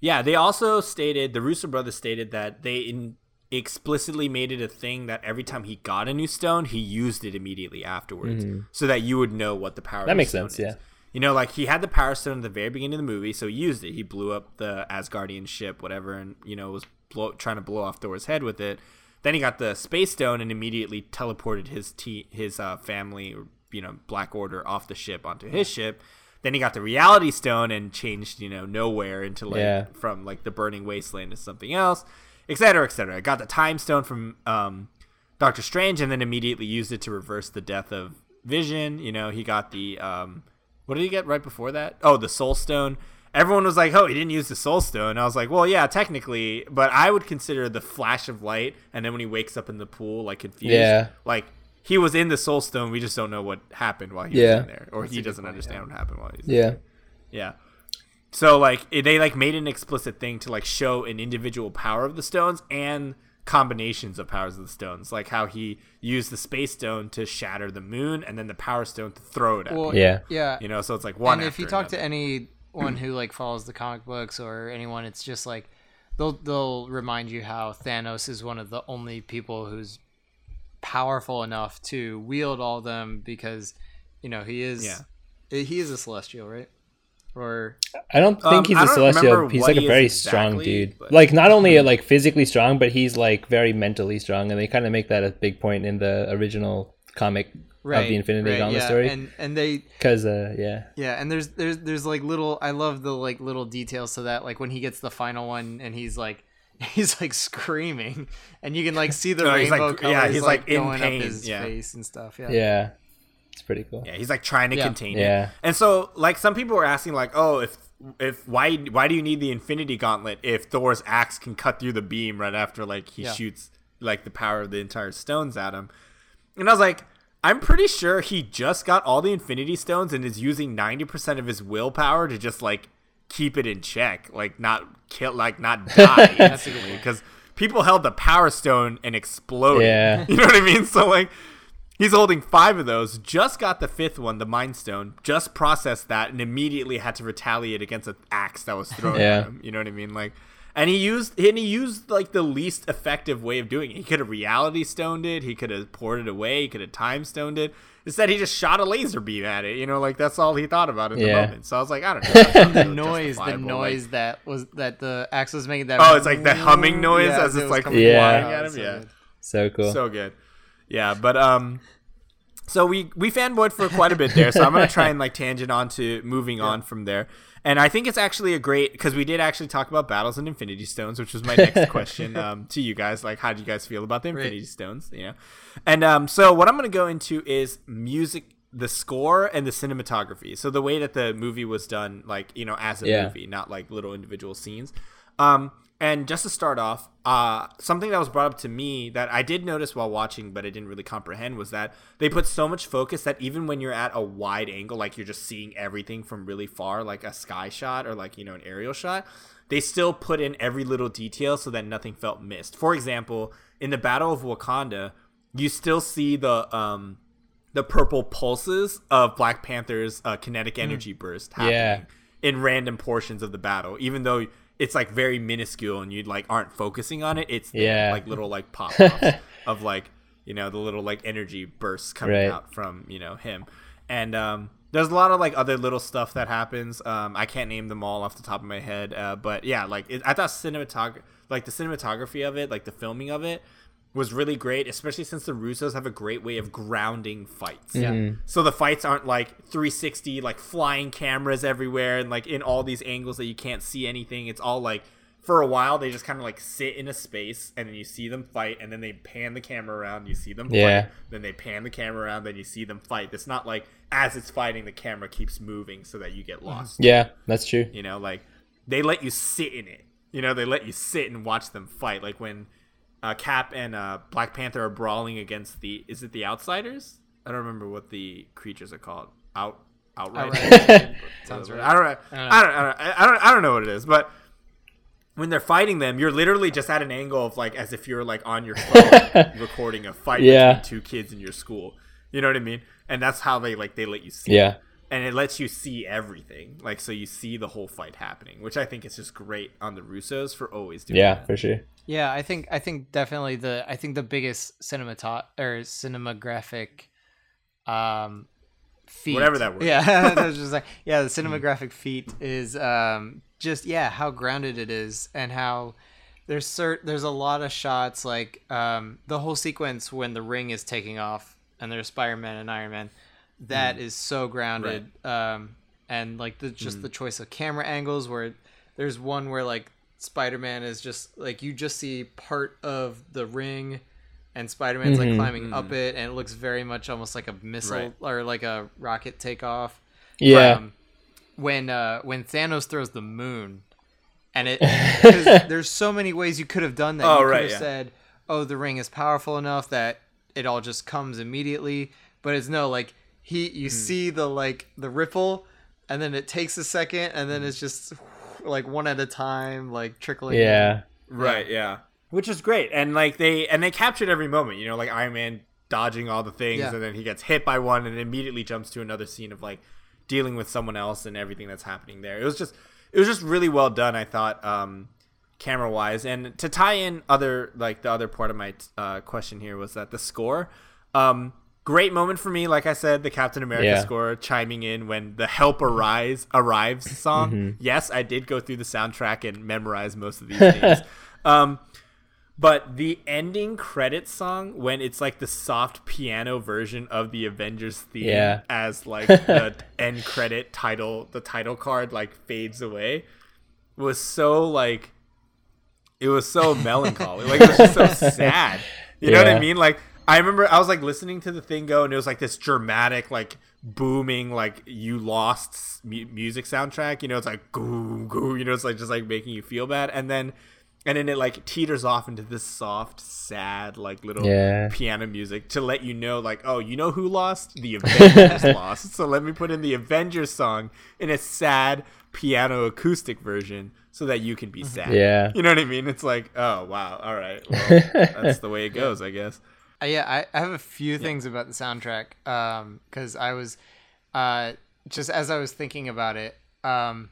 Yeah, they also stated the Russo brothers stated that they in, explicitly made it a thing that every time he got a new stone, he used it immediately afterwards, so that you would know what the power. That makes stone sense, is. yeah. You know, like he had the power stone at the very beginning of the movie, so he used it. He blew up the Asgardian ship, whatever, and you know was blow, trying to blow off Thor's head with it. Then he got the space stone and immediately teleported his te- his uh, family, or you know, Black Order off the ship onto his ship. Then he got the Reality Stone and changed, you know, nowhere into like Yeah. from like the Burning Wasteland to something else, et cetera, et cetera. I got the Time Stone from um, Doctor Strange and then immediately used it to reverse the death of Vision. You know, he got the um, what did he get right before that? Oh, the Soul Stone. Everyone was like, "Oh, he didn't use the Soul Stone." I was like, "Well, yeah, technically, but I would consider the flash of light and then when he wakes up in the pool, like confused, Yeah. like he was in the Soul Stone. We just don't know what happened while he Yeah. was in there, or he doesn't point, understand yeah. what happened while he's Yeah. yeah. So like it- they like made an explicit thing to like show an individual power of the stones and combinations of powers of the stones, like how he used the space stone to shatter the moon and then the power stone to throw it at. Well, people, Yeah. yeah. You know, so it's like one. and if you talk to another. any anyone who like follows the comic books or anyone, it's just like they'll they'll remind you how Thanos is one of the only people who's powerful enough to wield all them because you know he is Yeah. he is a celestial, right? Or I don't think Um, he's a celestial. He's like a he is very exactly, strong dude. but- Like not only like physically strong, but he's like very mentally strong, and they kind of make that a big point in the original comic right, of the Infinity right, Gauntlet yeah. story. and and they Because uh, yeah, Yeah, and there's there's there's like little I love the like little details to that like when he gets the final one and he's like he's like screaming and you can like see the No, he's, like, rainbow colors yeah, he's, like, like, in going pain, up his yeah. face and stuff. Yeah. yeah, it's pretty cool. Yeah, he's like trying to Yeah. contain Yeah. it. And so like some people were asking like, "Oh, if if why why do you need the Infinity Gauntlet if Thor's axe can cut through the beam right after like he Yeah. shoots like the power of the entire stones at him?" And I was like, I'm pretty sure he just got all the Infinity Stones and is using 90% of his willpower to just like keep it in check, like not kill like not die That's a good instantly because people held the power stone and exploded. Yeah. You know what I mean? So like he's holding five of those, just got the fifth one, the Mind Stone, just processed that and immediately had to retaliate against an axe that was thrown Yeah. at him. You know what I mean? Like and he used and he used like the least effective way of doing it. He could have reality stoned it, he could have poured it away, he could have time stoned it. Instead he just shot a laser beam at it. You know, like that's all he thought about at the moment. So I was like, I don't know. The really noise, the justifiable, like- noise that was that the axe was making that Oh, it's like the humming noise Yeah, as it's was like coming Yeah. flying at him. so Yeah. good. So cool. So good. Yeah, but um so we we fanboyed for quite a bit there, so I'm gonna try and like tangent on to moving on from there. And I think it's actually a great because we did actually talk about battles and Infinity Stones, which was my next question um, to you guys. Like, how do you guys feel about the Right. Infinity Stones? You know, and um, so what I'm gonna go into is music, the score, and the cinematography. So the way that the movie was done, like you know, as a Yeah. movie, not like little individual scenes. Um, and just to start off, uh, something that was brought up to me that I did notice while watching, but I didn't really comprehend, was that they put so much focus that even when you're at a wide angle, like you're just seeing everything from really far, like a sky shot or like you know an aerial shot, they still put in every little detail so that nothing felt missed. For example, in the Battle of Wakanda, you still see the um, the purple pulses of Black Panther's uh, kinetic energy burst happening Yeah. in random portions of the battle, even though it's like very minuscule and you like aren't focusing on it. It's there, Yeah. like little like pop of like you know the little like energy bursts coming Right. out from you know him, and um, there's a lot of like other little stuff that happens. Um, I can't name them all off the top of my head, uh, but yeah, like it, I thought cinematog like the cinematography of it, like the filming of it. Was really great, especially since the Russos have a great way of grounding fights. Yeah. Mm-hmm. So the fights aren't like 360, like flying cameras everywhere and like in all these angles that you can't see anything. It's all like for a while they just kind of like sit in a space and then you see them fight and then they pan the camera around, you see them Yeah. fight, then they pan the camera around, then you see them fight. It's not like as it's fighting the camera keeps moving so that you get mm-hmm. lost. yeah, that's true. You know, like they let you sit in it. You know, they let you sit and watch them fight. Like when uh, Cap and uh, Black Panther are brawling against the is it the Outsiders? I don't remember what the creatures are called. Out outright. Outright. Sounds right. I don't know. I don't. I don't, I don't. I don't. Know what it is, but when they're fighting them, you're literally just at an angle of like as if you're like on your phone recording a fight Yeah. between two kids in your school. You know what I mean? And that's how they like they let you see. Yeah. And it lets you see everything, like so you see the whole fight happening, which I think is just great on the Russos for always doing. Yeah, that. for sure. Yeah, I think I think definitely the I think the biggest cinemat or cinematographic um feat Whatever that word. Yeah, I was just like yeah, the cinematographic feat is um just yeah, how grounded it is and how there's cert there's a lot of shots like um the whole sequence when the ring is taking off and there's Spider-Man and Iron Man that is so grounded um and like the just the choice of camera angles where there's one where like Spider-Man is just like you just see part of the ring and Spider-Man's like climbing up it and it looks very much almost like a missile Right. or like a rocket takeoff Yeah. um, when uh, when Thanos throws the moon, and it there's so many ways you could have done that. Oh, you could right, have yeah. said, "Oh, the ring is powerful enough that it all just comes immediately," but it's no like he Hmm. you see the like the ripple, and then it takes a second, and Hmm. then it's just like one at a time, like trickling. in. yeah. Right, yeah. Which is great. And like they and they captured every moment, you know, like Iron Man dodging all the things Yeah. and then he gets hit by one and immediately jumps to another scene of like dealing with someone else and everything that's happening there. It was just it was just really well done. I thought um, camera wise, and to tie in other like the other part of my uh, question here was that the score. Um, great moment for me, like I said, the Captain America Yeah. score chiming in when the "Help Arise" arrives song. Mm-hmm. Yes, I did go through the soundtrack and memorize most of these things. um, but the ending credit song when it's like the soft piano version of the Avengers theme Yeah. as like the end credit title the title card like fades away was so like it was so melancholy. Like it was just so sad. You know what I mean? Like I remember I was like listening to the thing go and it was like this dramatic like booming like you lost mu- music soundtrack. You know, it's like goo goo. You know, it's like just like making you feel bad, and then and then it like teeters off into this soft, sad like little Yeah. piano music to let you know like oh you know who lost the Avengers lost. So let me put in the Avengers song in a sad piano acoustic version so that you can be mm-hmm. sad. Yeah. You know what I mean? It's like, oh wow, all right, well, that's the way it goes, I guess. Uh, yeah, I, I have a few things about the soundtrack because I was uh, just as I was thinking about it. Um,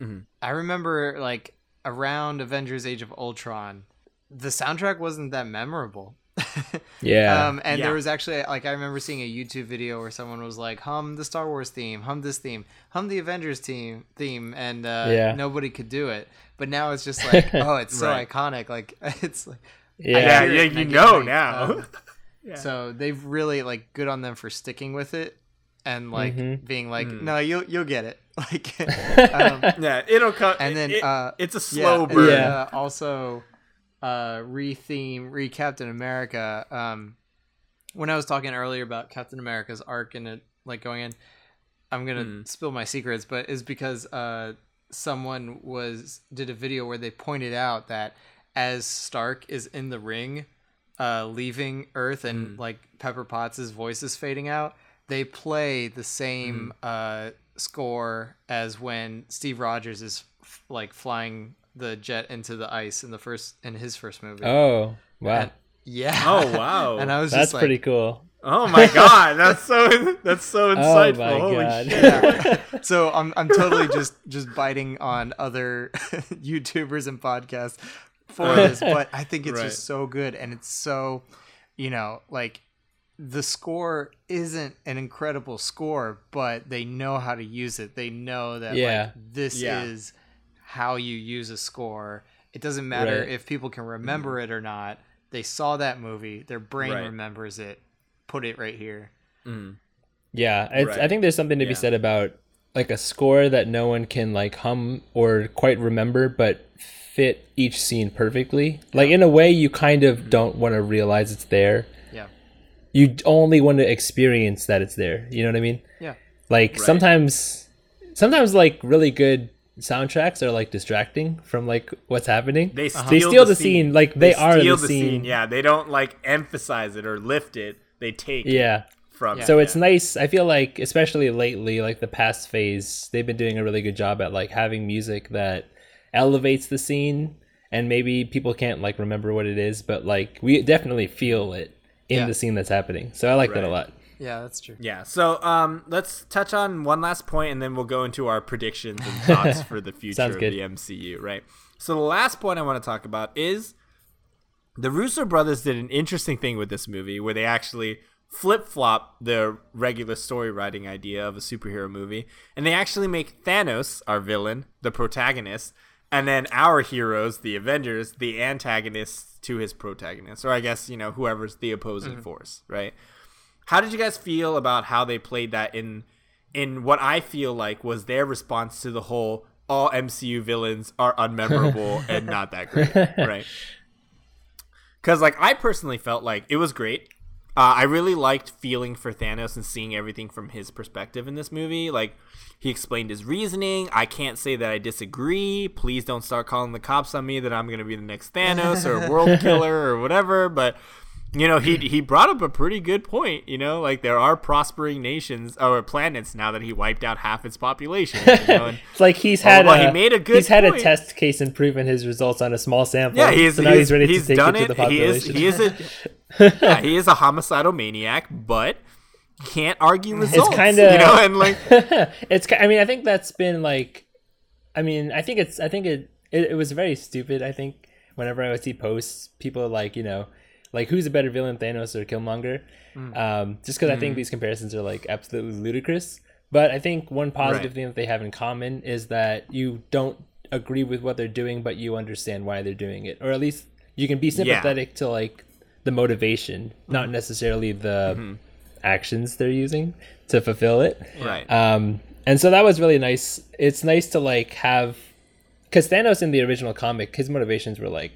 Mm-hmm. I remember like around Avengers: Age of Ultron, the soundtrack wasn't that memorable. Yeah. Um, and Yeah. there was actually like I remember seeing a YouTube video where someone was like, "Hum the Star Wars theme, hum this theme, hum the Avengers team theme," and uh, Yeah. nobody could do it. But now it's just like, oh, it's so Right. iconic. Like it's like yeah. Yeah, yeah, it and I you know hyped. now. Um, So they've really like good on them for sticking with it and like Mhm. being like, Mm. no, you'll you'll get it. Like, um, yeah, it'll come. and then it- uh, it's a slow and burn. Yeah. uh, also, uh, re-theme, re Captain America. Um, when I was talking earlier about Captain America's arc and it like going in, I'm gonna Mm. spill my secrets, but is because uh, someone was did a video where they pointed out that as Stark is in the ring, uh, leaving Earth and Mm. like Pepper Potts' voice is fading out, they play the same Mm. uh, score as when Steve Rogers is f- like flying the jet into the ice in the first in his first movie. Oh, wow. And- yeah. Oh, wow. and I was That's just like, pretty cool. Oh my god, that's so that's so Oh insightful. my Holy god. shit. yeah. so I'm I'm totally just just biting on other YouTubers and podcasts for this, but I think it's Right. just so good and it's so, you know, like the score isn't an incredible score, but they know how to use it. They know that Yeah. like this Yeah. is how you use a score. It doesn't matter Right. if people can remember it or not. They saw that movie, their brain Right. remembers it. Put it right here. Mm. Yeah, it's, I think there's something to be said about like a score that no one can like hum or quite remember, but fit each scene perfectly. Like in a way, you kind of don't want to realize it's there. Yeah. You only want to experience that it's there. You know what I mean? Yeah. Like Right. sometimes, sometimes like really good soundtracks are like distracting from like what's happening. They steal, They steal the scene, like, they are steal the scene. Yeah, they don't like emphasize it or lift it. They take it yeah. from. So it, it's nice. I feel like, especially lately, like the past phase, they've been doing a really good job at like having music that elevates the scene, and maybe people can't like remember what it is, but like we definitely feel it in Yeah. the scene that's happening. So I like that a lot. Yeah, that's true. Yeah. So um, let's touch on one last point, and then we'll go into our predictions and thoughts for the future Sounds of good. the MCU. Right. So the last point I want to talk about is the Russo brothers did an interesting thing with this movie, where they actually flip flop the regular story writing idea of a superhero movie, and they actually make Thanos our villain, the protagonist, and then our heroes, the Avengers, the antagonists to his protagonist, or I guess you know whoever's the opposing mm-hmm. force, right? How did you guys feel about how they played that in in what I feel like was their response to the whole all MCU villains are unmemorable and not that great, right? Because like I personally felt like it was great. Uh, I really liked feeling for Thanos and seeing everything from his perspective in this movie. Like he explained his reasoning. I can't say that I disagree. Please don't start calling the cops on me that I'm going to be the next Thanos or world killer or whatever. But you know, he he brought up a pretty good point. You know, like there are prospering nations or planets now that he wiped out half its population. You know, It's like he's had well, he made a good he's had a test case and proven his results on a small sample. yeah, he's so now he's, ready he's to take done it to it. the he is population. he is a yeah, he is a homicidal maniac, but can't argue results. It's kinda- you know, and like it's. I mean, I think that's been like. I mean, I think it's. I think it. It, it was very stupid. I think whenever I would see posts, people like you know, like who's a better villain, Thanos or Killmonger? Um, just because I think these comparisons are like absolutely ludicrous. But I think one positive Right. thing that they have in common is that you don't agree with what they're doing, but you understand why they're doing it, or at least you can be sympathetic to like the motivation, not necessarily the actions they're using to fulfill it. right. Um, and so that was really nice. It's nice to like have because Thanos in the original comic, his motivations were like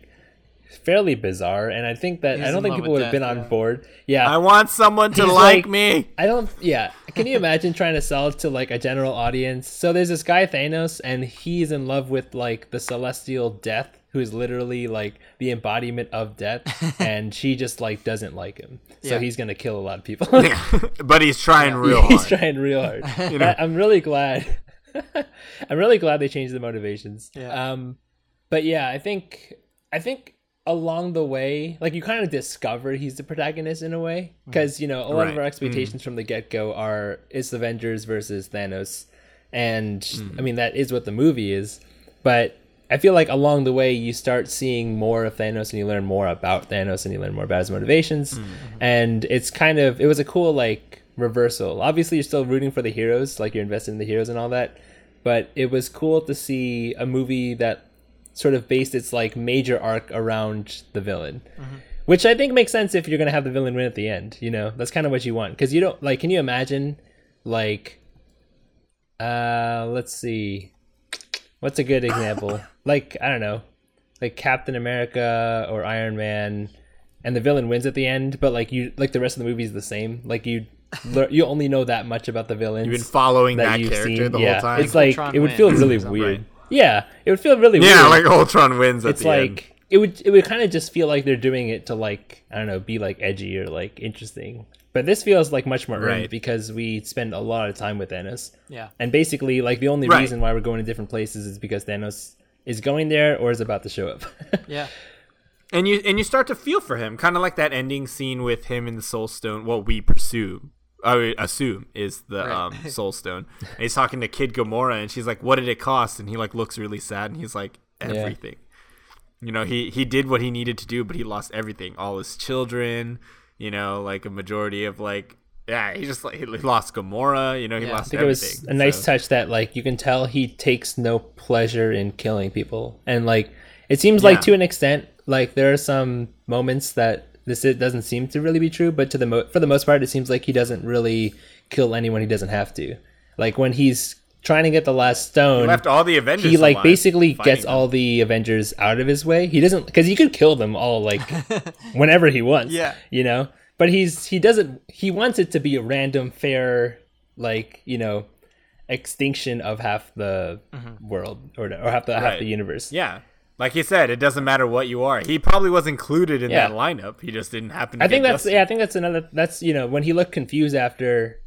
fairly bizarre, and I think that He's I don't think people would have been death, on board. Yeah, I want someone to like, like- me. I don't. Yeah, can you imagine trying to sell it to like a general audience? So there's this guy Thanos, and he's in love with like the celestial Death, who is literally like the embodiment of death, and she just like doesn't like him, so Yeah. he's gonna kill a lot of people. but he's trying real hard. he's hard. trying real hard. I- I'm really glad. I'm really glad they changed the motivations. Yeah. Um, but yeah, I think I think along the way, like you kind of discover he's the protagonist in a way, mm-hmm. because you know a lot of our expectations mm-hmm. from the get go are it's Avengers versus Thanos, and mm. I mean that is what the movie is, but. I feel like along the way you start seeing more of Thanos and you learn more about Thanos and you learn more about his motivations. Mm-hmm. And it's kind of it was a cool like reversal. Obviously you're still rooting for the heroes, like you're invested in the heroes and all that. But it was cool to see a movie that sort of based its like major arc around the villain. Which I think makes sense if you're gonna have the villain win at the end, you know? That's kind of what you want. Because you don't like can you imagine like uh let's see. What's a good example? like I don't know, like Captain America or Iron Man, and the villain wins at the end, but like you, like the rest of the movie is the same. Like you, you only know that much about the villains. You've been following that, you've character seen. the yeah, whole time. it's like Ultron it would feel wins really weird. Right. Yeah, it would feel really weird. yeah, weird. like Ultron wins at it's the like end. it would it would kind of just feel like they're doing it to like I don't know, be like edgy or like interesting. But this feels like much more earned Right. because we spend a lot of time with Thanos. Yeah. And basically, like the only Right. reason why we're going to different places is because Thanos is going there or is about to show up. Yeah. and you and you start to feel for him, kind of like that ending scene with him in the Soul Stone. What we pursue, I assume, is the Right. um, Soul Stone. And he's talking to Kid Gamora, and she's like, "What did it cost?" And he like looks really sad, and he's like, "Everything." You know, he he did what he needed to do, but he lost everything, all his children. You know, like a majority of like. Yeah, he just like he lost Gamora. You know, he Yeah. I I lost think it was a nice so- touch that like you can tell he takes no pleasure in killing people, and like it seems like to an extent, like there are some moments that this it doesn't seem to really be true, but to the mo- for the most part, it seems like he doesn't really kill anyone he doesn't have to. Like when he's trying to get the last stone, He left all the Avengers. he like basically gets them. all the Avengers out of his way. He doesn't because he could kill them all like whenever he wants. Yeah. you know. But he's he doesn't he wants it to be a random fair like you know extinction of half the mm-hmm. world or or half the half the universe. Yeah. Like he said, it doesn't matter what you are. He probably was included in Yeah. that lineup. He just didn't happen to I think get that's Justin. yeah. I think that's another. That's you know when he looked confused after.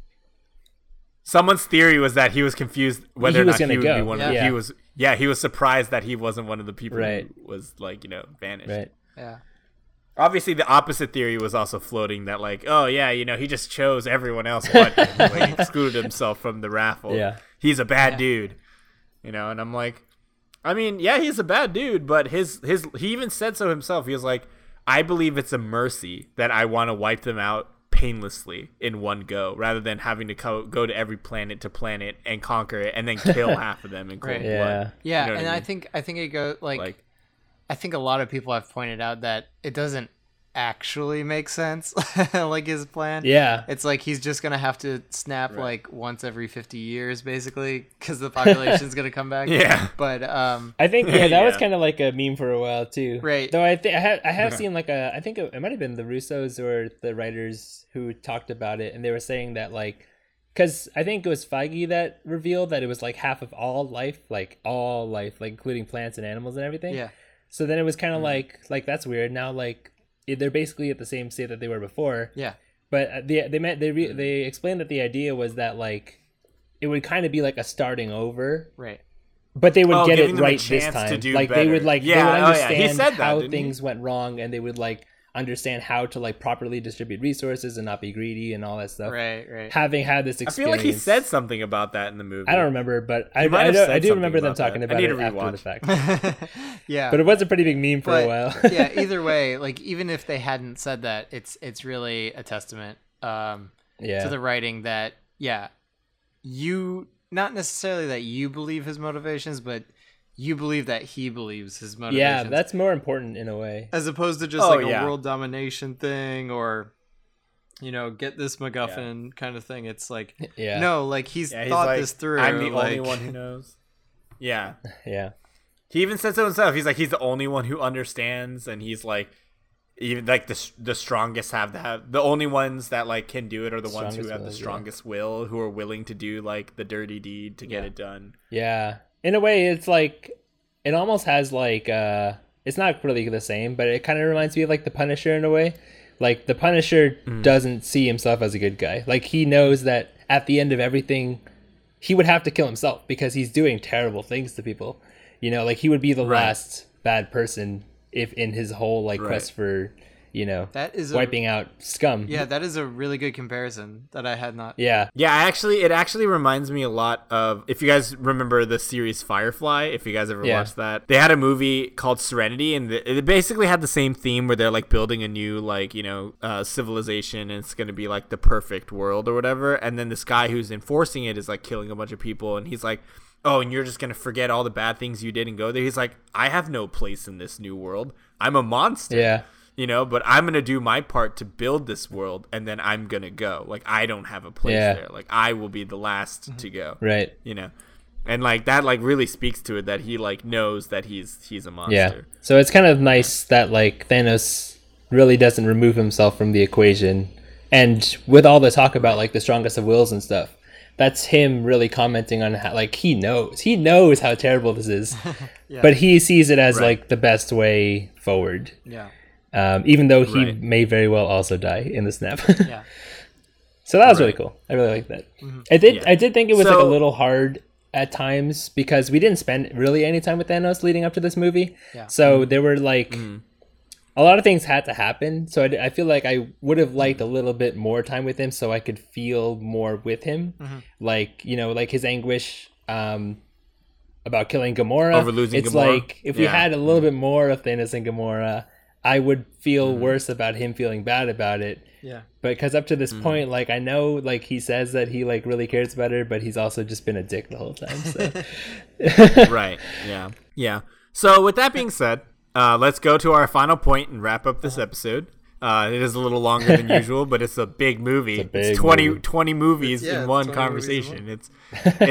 Someone's theory was that he was confused whether He or not he would go. be one of Yeah. he was yeah, he was surprised that he wasn't one of the people Right. who was like, you know, vanished. Right. Yeah. Obviously the opposite theory was also floating that like, oh yeah, you know, he just chose everyone else but him. like excluded himself from the raffle. Yeah. He's a bad dude. You know, and I'm like I mean, yeah, he's a bad dude, but his his he even said so himself. He was like, I believe it's a mercy that I want to wipe them out painlessly in one go, rather than having to co- go to every planet to planet and conquer it, and then kill half of them in cold Right. blood. Yeah. Yeah, You know and I I, think I think it goes like, Like, I think a lot of people have pointed out that it doesn't actually make sense, like his plan. Yeah. It's like he's just gonna have to snap like once every fifty years, basically, because the population's gonna come back. Yeah. But um, I think yeah, that was kind of like a meme for a while too. Right. Though I think I have I have seen like a I think it, it might have been the Russos or the writers who talked about it, and they were saying that like because I think it was Feige that revealed that it was like half of all life, like all life, like including plants and animals and everything. yeah, So then it was kind of like like that's weird. Now like it- they're basically at the same state that they were before. yeah, But uh, they they meant they re- they explained that the idea was that like it would kind of be like a starting over right. but they would Oh, get it right this chance to time. do like they would like Yeah, they oh, would yeah. understand He said that, how didn't he? things went wrong, and they would like understand how to like properly distribute resources and not be greedy and all that stuff. Right, right. Having had this experience, I feel like he said something about that in the movie. I don't remember, but I, I, do, I do remember them about that. talking about it after the fact. yeah. But it was a pretty big meme for but a while. yeah, either way, like even if they hadn't said that, it's it's really a testament um, yeah, to the writing that yeah, you not necessarily that you believe his motivations, but you believe that he believes his motivations. yeah, that's more important in a way. as opposed to just Oh, like yeah. a world domination thing or you know get this MacGuffin kind of thing. It's like Yeah, no, like he's Yeah, he's thought like, this through. I'm the only one who knows. Yeah. yeah, He even said so himself. He's like he's the only one who understands, and he's like even like the the strongest have to have the only ones that like can do it are the ones who Strongest have the will, yeah. strongest will, who are willing to do like the dirty deed to get Yeah. it done. yeah. In a way, it's like it almost has like uh, it's not really the same, but it kind of reminds me of like the Punisher in a way. Like the Punisher Mm. doesn't see himself as a good guy. Like he knows that at the end of everything, he would have to kill himself because he's doing terrible things to people. You know, like he would be the Right. last bad person if in his whole like Right. quest for you know That is a, wiping out scum. Yeah, that is a really good comparison that I had not. yeah, Yeah, I actually, it actually reminds me a lot of if you guys remember the series Firefly. If you guys ever Yeah. watched that, they had a movie called Serenity, and the, it basically had the same theme where they're like building a new like you know uh, civilization, and it's gonna be like the perfect world or whatever. And then this guy who's enforcing it is like killing a bunch of people, and he's like. Oh, and you're just gonna forget all the bad things you did and go there. He's like, I have no place in this new world. I'm a monster yeah, you know but i'm gonna do my part to build this world and then i'm gonna go like i don't have a place Yeah. there like i will be the last mm-hmm. to go right. you know and like that like really speaks to it that he like knows that he's he's a monster Yeah. So it's kind of nice that like Thanos really doesn't remove himself from the equation. And with all the talk about like the strongest of wills and stuff, that's him really commenting on how like he knows. He knows how terrible this is. Yeah. But he sees it as Right. like the best way forward. Yeah, Um, even though he Right. may very well also die in the snap. yeah. So that was really cool. I really like that. Mm-hmm. I did. Yeah. I did think it was like a little hard at times because we didn't spend really any time with Thanos leading up to this movie. Yeah. So mm-hmm. there were like mm-hmm. a lot of things had to happen. So I feel like I would have liked a little bit more time with him so I could feel more with him, like you know, like his anguish. Um, about killing Gamora. Over losing it's Gamora? like if we had a little bit more of Thanos and Gamora, I would feel Mm-hmm. worse about him feeling bad about it Yeah. But because up to this Mm-hmm. point like i know like he says that he like really cares about her but he's also just been a dick the whole time so right yeah yeah so with that being said uh, let's go to our final point and wrap up this episode uh, it is a little longer than usual, but it's a big movie. It's, big 20, movie. 20 movies Yeah, in one 20 movies in conversation. It's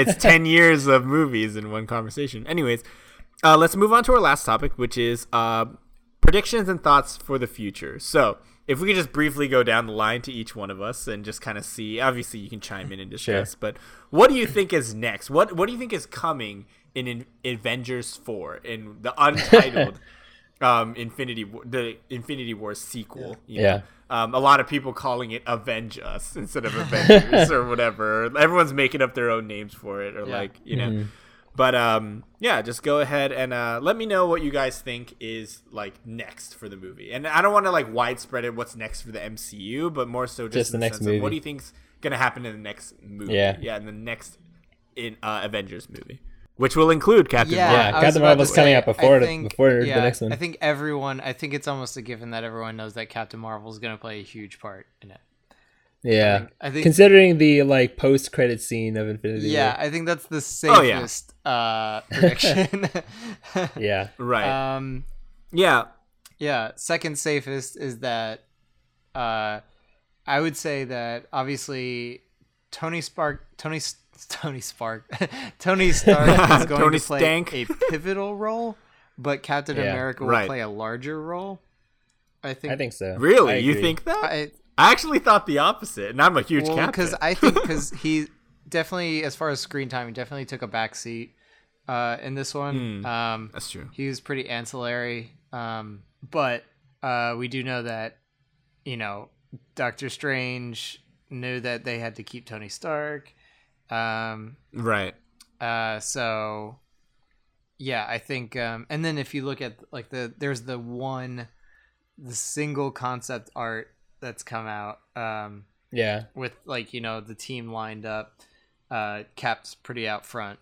it's 10 years of movies in one conversation. Anyways, uh, let's move on to our last topic, which is uh, predictions and thoughts for the future. So, if we could just briefly go down the line to each one of us and just kind of see, obviously you can chime in and discuss, but what do you think is next? What what do you think is coming in, in Avengers 4 in the untitled um Infinity War, the Infinity War sequel? Yeah. Um, a lot of people calling it Avenge Us instead of Avengers or whatever. Everyone's making up their own names for it, or Yeah. like you know. But um, yeah, just go ahead and uh, let me know what you guys think is like next for the movie. And I don't want to like widespread it what's next for the MCU, but more so just, Just in the next sense of what do you think's gonna happen in the next movie? Yeah. yeah, in the next in uh, Avengers movie, which will include Captain Yeah, Marvel. Yeah, I was Captain about Marvel's coming say, out before the- think- before the next one. I think everyone. I think it's almost a given that everyone knows that Captain Marvel is going to play a huge part in it. Yeah think- I think- considering the like post credit scene of infinity Yeah, War. I think that's the Oh, yeah. safest uh, prediction. yeah right? um, yeah. yeah, second safest is that uh, I would say that obviously Tony Spark, Tony S- Tony Spark, Tony Stark is going Tony to play Stank. a pivotal role, but Captain Yeah. America will Right. play a larger role. I think. i think so Really, I you think that? I, I actually thought the opposite, and I'm a huge well, Captain. because I think because he definitely, as far as screen time, he definitely took a back seat uh, in this one. Hmm. Um, That's true. he was pretty ancillary, um, but uh, we do know that you know Doctor Strange knew that they had to keep Tony Stark. Um, Right. uh, so yeah, I think, um, and then if you look at like the there's the one the single concept art that's come out um, Yeah. with like you know the team lined up. Uh, Cap's pretty out front.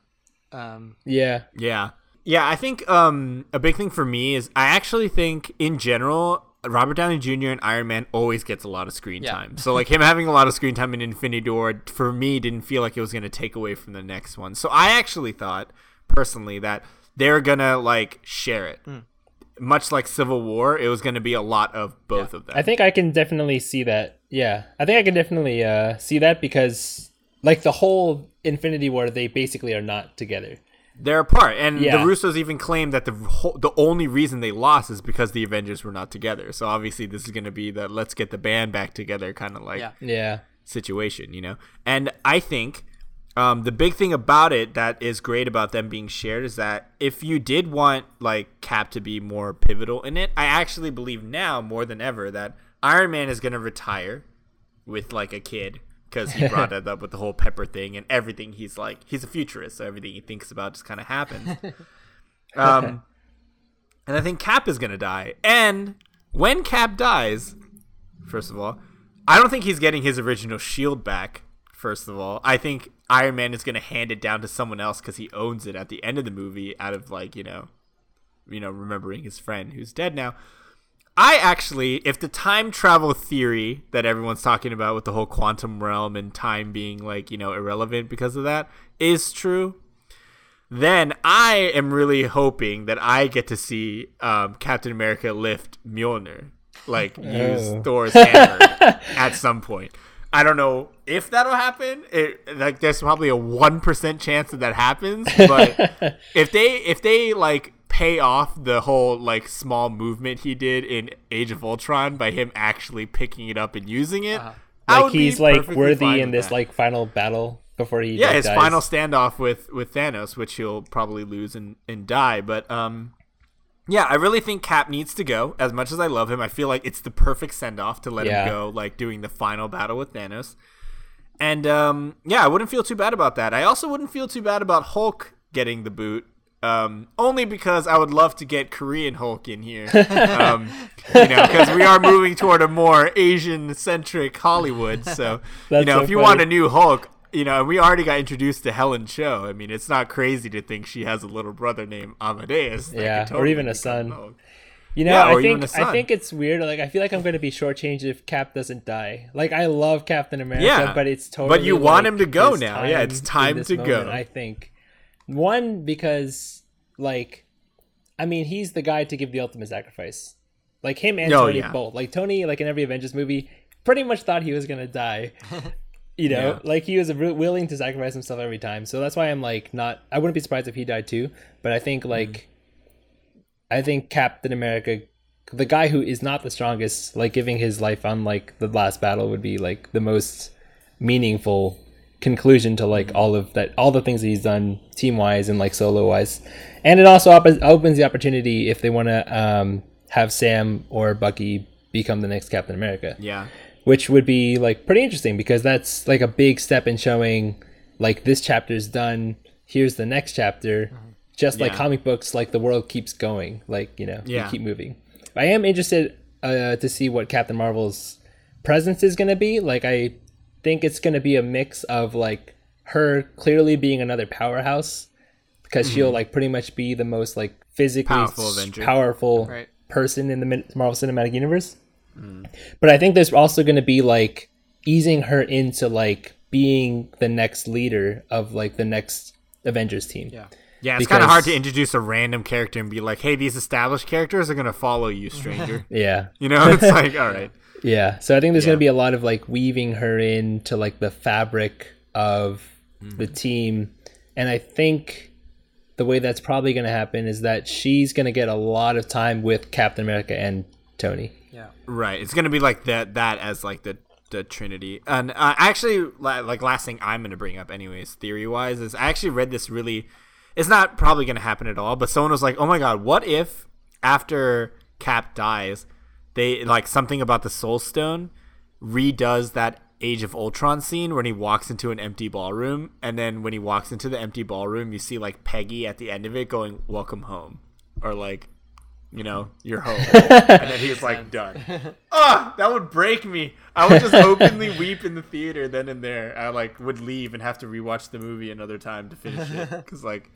Um, Yeah. Yeah. Yeah, I think um, a big thing for me is I actually think in general Robert Downey Jr. and Iron Man always gets a lot of screen Yeah. time. So like him having a lot of screen time in Infinity War for me didn't feel like it was going to take away from the next one. So I actually thought personally that they're going to like share it. Much like Civil War, it was going to be a lot of both of them. I think I can definitely see that. Yeah. I think I can definitely uh, see that because, like, the whole Infinity War, they basically are not together. They're apart, and Yeah. the Russos even claim that the whole, the only reason they lost is because the Avengers were not together. So obviously, this is going to be the let's get the band back together kind of like Yeah. Yeah. situation, you know. And I think um, the big thing about it that is great about them being shared is that if you did want like Cap to be more pivotal in it, I actually believe now more than ever that Iron Man is going to retire with like a kid because he brought it up with the whole Pepper thing and everything. He's like he's a futurist, so everything he thinks about just kind of happens. um, and I think Cap is going to die, and when Cap dies, first of all, I don't think he's getting his original shield back. First of all, I think Iron Man is going to hand it down to someone else because he owns it at the end of the movie, out of like you know, you know, remembering his friend who's dead now. I actually, if the time travel theory that everyone's talking about with the whole quantum realm and time being like you know irrelevant because of that is true, then I am really hoping that I get to see um, Captain America lift Mjolnir, like use Oh. Thor's hammer at some point. I don't know if that'll happen. It, like, there's probably a one percent chance that that happens. But if they if they like pay off the whole like small movement he did in Age of Ultron by him actually picking it up and using it, I Like, he's, like, worthy in this, that. like, final battle before he yeah like, his dies. final standoff with with Thanos, which he'll probably lose and and die. But um, yeah, I really think Cap needs to go. As much as I love him, I feel like it's the perfect send off to let Yeah. him go, like doing the final battle with Thanos. And um, yeah, I wouldn't feel too bad about that. I also wouldn't feel too bad about Hulk getting the boot. Um, only because I would love to get Korean Hulk in here, um, you know, because we are moving toward a more Asian-centric Hollywood. So, you know, so if you want a new Hulk, you know, and we already got introduced to Helen Cho. I mean, it's not crazy to think she has a little brother named Amadeus. Yeah, could or even a son. You know, Yeah, I think I think it's weird. Like, I feel like I'm going to be shortchanged if Cap doesn't die. Like, I love Captain America, Yeah, but it's totally. but you want like, him to go now. Yeah, it's time to go. I think one because like, I mean, he's the guy to give the ultimate sacrifice. Like him and Oh, Tony yeah. both. Like Tony, like in every Avengers movie, pretty much thought he was gonna die. You know, Yeah. like he was willing to sacrifice himself every time. So that's why I'm like not. I wouldn't be surprised if he died too. But I think like, I think Captain America, the guy who is not the strongest, like giving his life on like the last battle would be like the most meaningful conclusion to like all of that, all the things that he's done team wise and like solo wise. And it also op- opens the opportunity if they want to um, have Sam or Bucky become the next Captain America Yeah, which would be like pretty interesting because that's like a big step in showing like this chapter's done here's the next chapter. Just like comic books like the world keeps going like you know Yeah. you keep moving. I am interested uh, to see what captain marvel's presence is going to be. Like i think it's going to be a mix of like her clearly being another powerhouse because she'll like pretty much be the most like physically Mm-hmm. Powerful powerful Right. person in the marvel cinematic universe Mm. but I think there's also going to be like easing her into like being the next leader of like the next Avengers team. Yeah. yeah. It's kind of hard to introduce a random character and be like, "Hey, these established characters are gonna follow you, stranger." Yeah. you know, it's like, all right, Yeah. So I think there's Yeah. going to be a lot of like weaving her into like the fabric of the team. And I think the way that's probably going to happen is that she's going to get a lot of time with Captain America and Tony. Yeah. Right. It's gonna be like that. That as like the the Trinity. And uh, actually, like last thing I'm gonna bring up, anyways, theory wise, is I actually read this really. It's not probably gonna happen at all. But someone was like, "Oh my god, what if after Cap dies, they like something about the Soul Stone redoes that Age of Ultron scene when he walks into an empty ballroom, and then when he walks into the empty ballroom, you see like Peggy at the end of it going, "Welcome home," or like you know, you're home. and then he's like, done. Ah, that would break me. I would just openly weep in the theater then and there. I like would leave and have to rewatch the movie another time to finish it because like,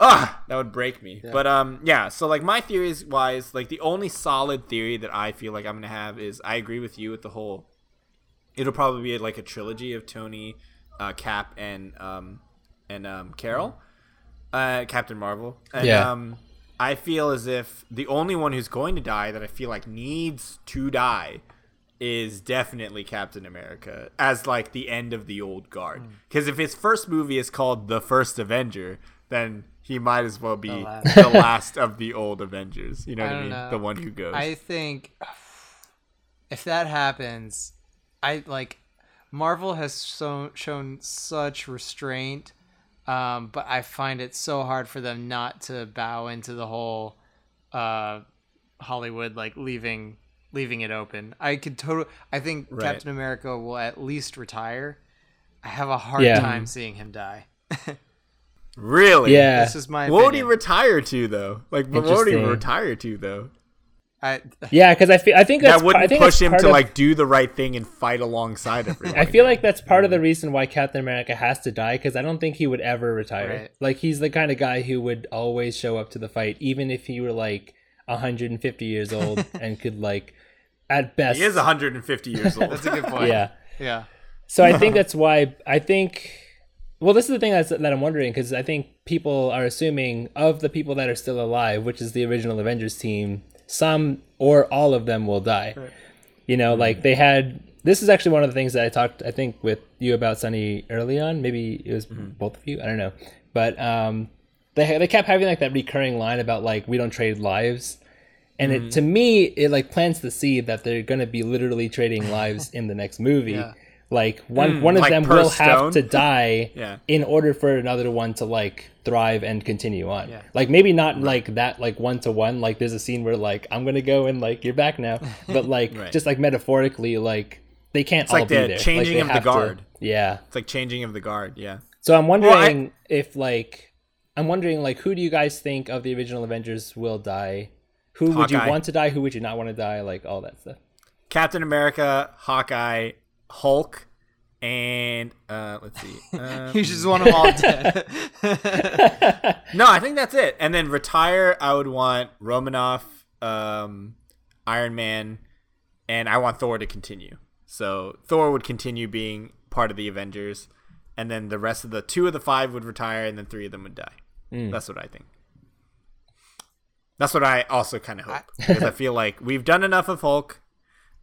ah, that would break me. But um, yeah. So like my theories wise, like the only solid theory that I feel like I'm gonna have is I agree with you with the whole. It'll probably be like a trilogy of Tony, uh, Cap, and um, and um, Carol, uh, Captain Marvel. And, Yeah. Um, I feel as if the only one who's going to die that I feel like needs to die is definitely Captain America as like the end of the old guard. Hmm. Because if his first movie is called The First Avenger, then he might as well be the last. last, of the old Avengers. You know I what I mean? know. The one who goes. I think if that happens, I like Marvel has so, shown such restraint, um, but I find it so hard for them not to bow into the whole uh, Hollywood like leaving leaving it open. I could totally. I think Right. Captain America will at least retire. I have a hard Yeah. time seeing him die. really? Yeah. This is my What would he retire to though? Like, what would he retire to though? I, Yeah, because I feel I think that's That wouldn't I think push that's him to of- like do the right thing and fight alongside everyone. I feel like that's part of the reason why Captain America has to die because I don't think he would ever retire. Right. Like he's the kind of guy who would always show up to the fight, even if he were like 150 years old and could like, at best, he is 150 years old. that's a good point. yeah. yeah. So I think that's why I think. Well, this is the thing that's, that I'm wondering because I think people are assuming of the people that are still alive, which is the original Avengers team, some or all of them will die. You know, mm-hmm. like they had. This is actually one of the things that I talked, I think, with you about Sunny early on. Maybe it was mm-hmm. both of you. I don't know, but um, they they kept having like that recurring line about like we don't trade lives. And it, mm-hmm. to me, it like plants the seed that they're gonna be literally trading lives in the next movie. Yeah. Like one hmm. one of like them will have to die Yeah. in order for another one to like thrive and continue on. Yeah. Like maybe not like that like one to one. Like there's a scene where like I'm gonna go and like you're back now. But like Right. just like metaphorically, like they can't all like be the there. Changing they of the have to- guard. yeah. It's like changing of the guard. Yeah. So I'm wondering I- if like I'm wondering like who do you guys think of the original Avengers will die? Who would you want to die? Who would you not want to die? Like all that stuff. Captain America, Hawkeye, Hulk, and uh, let's see. Um, You just want them all dead. no, I think that's it. And then retire. I would want Romanoff, um, Iron Man, and I want Thor to continue. So Thor would continue being part of the Avengers, and then the rest of the two of the five would retire, and then three of them would die. That's what I think. That's what I also kind of hope because I feel like we've done enough of Hulk.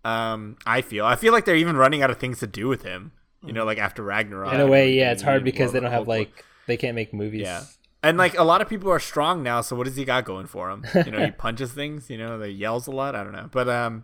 Um, I feel I feel like they're even running out of things to do with him. You know, like after Ragnarok. In a way, yeah, it's hard because they don't have like they can't make movies. yeah. And like a lot of people are strong now, so what does he got going for him? You know, he punches things, you know, he yells a lot, I don't know. But um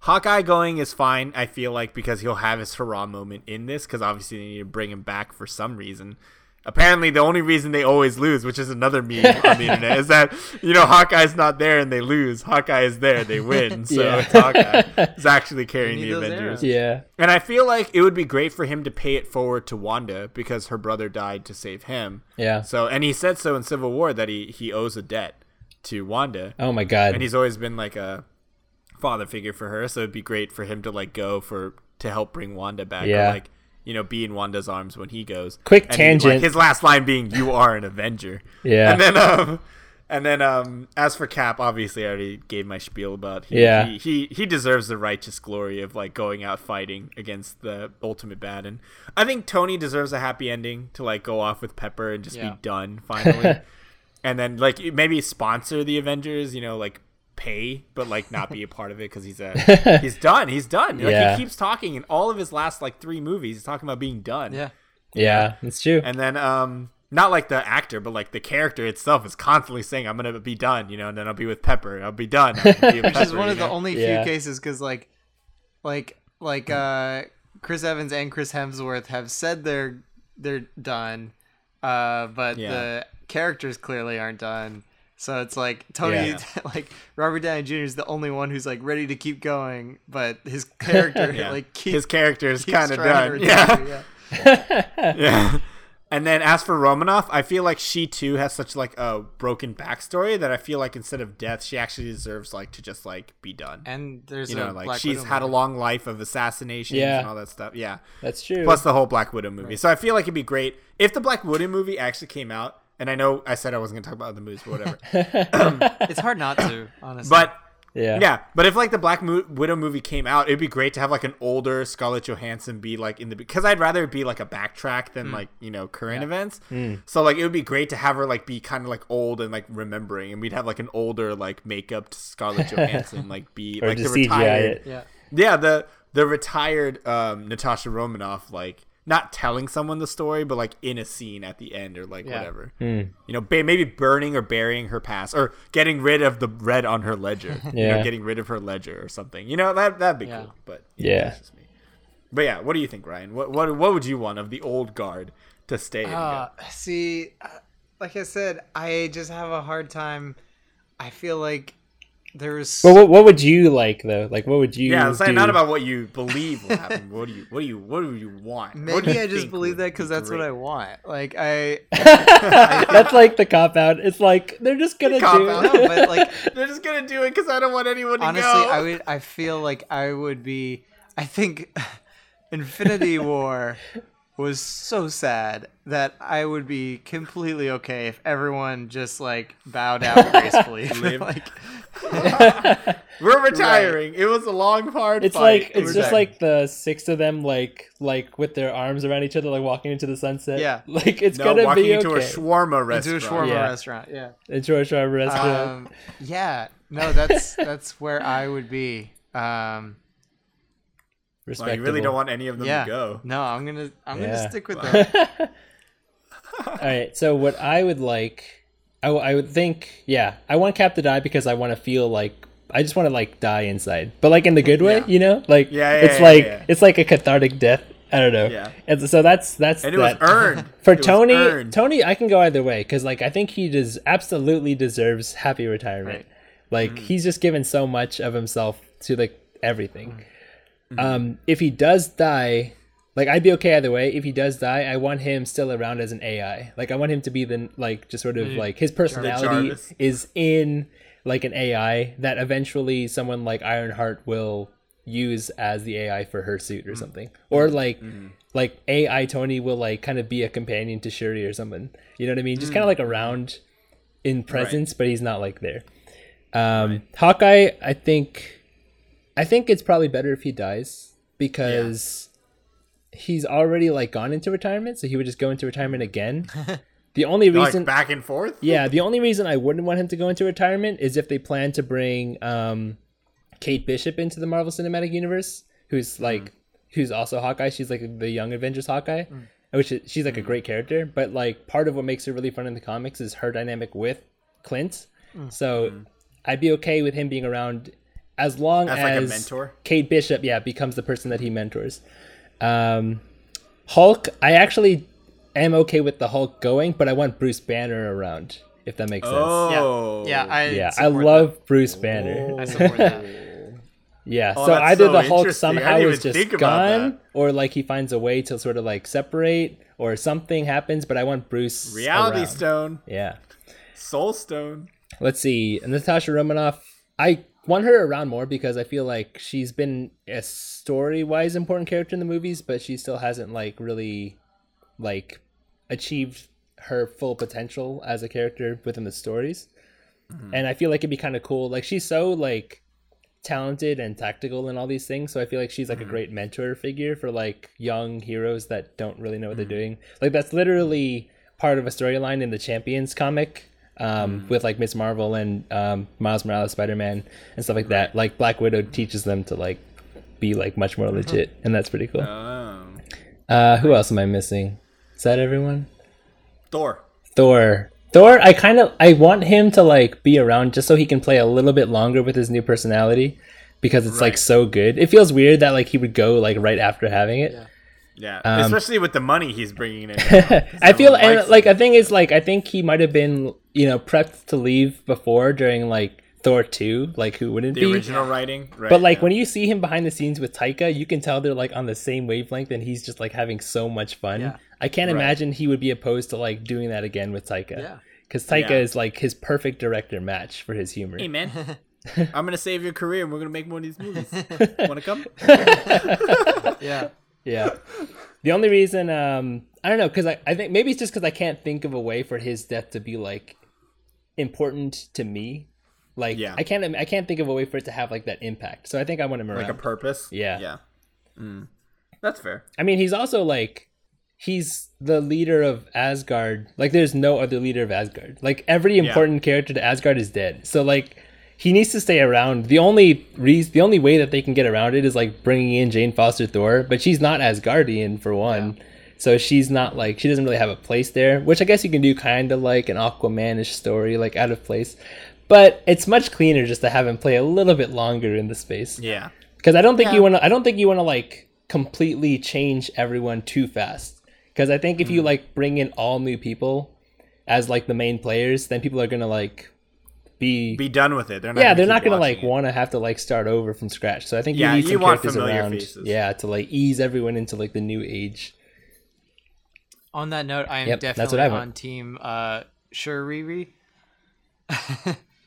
Hawkeye going is fine, I feel like, because he'll have his hurrah moment in this, because obviously they need to bring him back for some reason. Apparently the only reason they always lose, which is another meme on the internet, is that, you know, Hawkeye's not there and they lose. Hawkeye is there, they win. So Yeah. it's Hawkeye is actually carrying the Avengers. arrows. Yeah. And I feel like it would be great for him to pay it forward to Wanda because her brother died to save him. Yeah. So, and he said so in Civil War that he he owes a debt to Wanda, Oh my god. and he's always been like a father figure for her. So it'd be great for him to like go for to help bring Wanda back, Yeah. or like you know be in Wanda's arms when he goes. Quick And he- like, tangent. his last line being "You are an Avenger." Yeah. And then um. And then, um, as for Cap, obviously, I already gave my spiel about he, Yeah. he, he he deserves the righteous glory of like going out fighting against the ultimate bad, and I think Tony deserves a happy ending to like go off with Pepper and just Yeah. be done finally, and then like maybe sponsor the Avengers, you know, like pay but like not be a part of it because he's a he's done, he's done. Like Yeah. he keeps talking in all of his last like three movies, he's talking about being done. yeah. yeah, it's true. And then um not like the actor, but like the character itself is constantly saying, "I'm gonna be done," you know, and then I'll be with Pepper. I'll be done. I'll be with Which is one you of the only Yeah. few cases because like, like, like, uh, Chris Evans and Chris Hemsworth have said they're they're done, uh, but Yeah. the characters clearly aren't done. So it's like Tony, Yeah. like Robert Downey Jr. is the only one who's like ready to keep going, but his character Yeah. like keeps his character is kind of done. Yeah, yeah. yeah. And then as for Romanoff, I feel like she too has such like a broken backstory that I feel like instead of death, she actually deserves like to just like be done. And there's you a know, like Black she's Widow had a long life of assassinations Yeah. and all that stuff. Yeah. That's true. Plus the whole Black Widow movie. So I feel like it'd be great if the Black Widow movie actually came out. And I know I said I wasn't gonna talk about other movies, but whatever. Um, it's hard not to, honestly. but yeah. yeah, but if like the Black Mo- Widow movie came out, it'd be great to have like an older Scarlett Johansson be like in the because I'd rather it be like a backtrack than hmm. like you know current events. Hmm. So like it would be great to have her like be kind of like old and like remembering, and we'd have like an older like makeup Scarlett Johansson like be Or like the CGI retired it. yeah. yeah the the retired um, Natasha Romanoff like not telling someone the story, but like in a scene at the end or like Yeah. whatever. Hmm. You know, ba- maybe burning or burying her past or getting rid of the red on her ledger. You know, Yeah. getting rid of her ledger or something. You know, that that'd be Yeah. cool. But you Yeah. me. But yeah, what do you think, Ryan? What what what would you want of the old guard to stay? and Uh, see, uh, like I said, I just have a hard time. I feel like there's. But what, what would you like though? Like, what would you? yeah, it's like not about what you believe will happen. what do you what do you what do you want? Maybe you I just believe that because be that's what? I want. Like I, That's like the cop out. It's like they're just gonna cop do. out. no, but like They're just gonna do it because I don't want anyone to honestly, go. I would. I feel like I would be. I think Infinity War was so sad that I would be completely okay if everyone just like bowed out gracefully. Like, We're retiring. It was a long, hard It's fight. like it's We're just done. like the six of them, like like with their arms around each other, like walking into the sunset. Yeah. like it's no, gonna walking be into okay. a shawarma restaurant. into a shawarma Yeah. restaurant. Yeah. Into a shawarma restaurant. Um, yeah. No, that's that's where I would be. Um, Well, you really don't want any of them yeah. to go. No, I'm gonna I'm Yeah. gonna stick with that. All right. So what I would like, I, w- I would think, yeah, I want Cap to die because I want to feel like I just want to like die inside, but like in the good way, Yeah. you know, like Yeah, yeah, it's yeah, like it's like a cathartic death. I don't know. Yeah. And so that's that's And it was that. earned. For It Tony, earned. Tony, I can go either way because like I think he does absolutely deserves happy retirement. Right. Like Mm. he's just given so much of himself to like everything. Mm-hmm. Um, if he does die, like I'd be okay either way. If he does die, I want him still around as an AI. Like I want him to be the like just sort of mm-hmm. like his personality is in like an AI that eventually someone like Ironheart will use as the AI for her suit or mm-hmm. something. Or mm-hmm. like like AI Tony will like kind of be a companion to Shuri or something. You know what I mean? Just mm. kind of like around in presence, but he's not like there. Um Hawkeye, I think I think it's probably better if he dies because he's already like gone into retirement, so he would just go into retirement again. the only reason like back and forth. yeah, the only reason I wouldn't want him to go into retirement is if they plan to bring um, Kate Bishop into the Marvel Cinematic Universe, who's hmm. like, who's also Hawkeye. She's like the Young Avengers Hawkeye, hmm. which is, she's like a hmm. great character. But like, part of what makes her really fun in the comics is her dynamic with Clint. So I'd be okay with him being around as long As as, like a mentor? Kate Bishop, yeah, becomes the person that he mentors. Um, Hulk, I actually am okay with the Hulk going, but I want Bruce Banner around, if that makes sense. Oh, Yeah, I yeah, I support love Bruce Banner. That. I support that. Yeah, Oh, so either so the Hulk somehow is just gone, or like he finds a way to sort of like separate, or something happens. But I want Bruce Reality around. Stone, Yeah. Soul Stone. Let's see. Natasha Romanoff, I want her around more because I feel like she's been a story-wise important character in the movies, but she still hasn't like really like achieved her full potential as a character within the stories. Mm-hmm. And I feel like it'd be kind of cool. Like she's so like talented and tactical and all these things, so I feel like she's like a mm-hmm. great mentor figure for like young heroes that don't really know what they're mm-hmm. doing. Like that's literally part of a storyline in the Champions comic um, with like Miss Marvel and um, Miles Morales, Spider Man, and stuff like that. Like Black Widow teaches them to like be like much more legit, and that's pretty cool. Oh. Uh, who else am I missing? Is that everyone? Thor. Thor. Thor, I kind of I want him to like be around just so he can play a little bit longer with his new personality because it's like so good. It feels weird that like he would go like right after having it. Yeah, Um, especially with the money he's bringing in. I feel and like him. a thing is like I think he might have been you know prepped to leave before during like Thor 2, like who wouldn't The be? original writing, right? But like yeah. when you see him behind the scenes with Taika, you can tell they're like on the same wavelength and he's just like having so much fun. Yeah. I can't Right. imagine he would be opposed to like doing that again with Taika. Yeah. Cuz Taika Yeah. is like his perfect director match for his humor. hey man, I'm gonna save your career and we're gonna make more of these movies. Want to come? Yeah. Yeah. The only reason um I don't know cuz I I think maybe it's just cuz I can't think of a way for his death to be like important to me. Like Yeah. I can't I can't think of a way for it to have like that impact. So I think I want him around. Like a purpose? Yeah. Yeah. Mm. That's fair. I mean, he's also like he's the leader of Asgard. Like there's no other leader of Asgard. Like every important character to Asgard is dead. So like he needs to stay around. The only reason, the only way that they can get around it is like bringing in Jane Foster Thor, but she's not Asgardian for one. So she's not like she doesn't really have a place there, which I guess you can do kind of like an Aquamanish story, like out of place. But it's much cleaner just to have him play a little bit longer in the space Yeah. because I don't think Yeah. you want to. I don't think you want to like completely change everyone too fast. Because I think if Hmm. you like bring in all new people as like the main players, then people are gonna like be, Be done with it. They're not yeah, gonna they're not gonna like want to have to like start over from scratch. So I think Yeah, you need you some want characters familiar around, faces. yeah, to like ease everyone into like the new age. On that note, I am Yep, that's definitely what I on team uh Shuriri.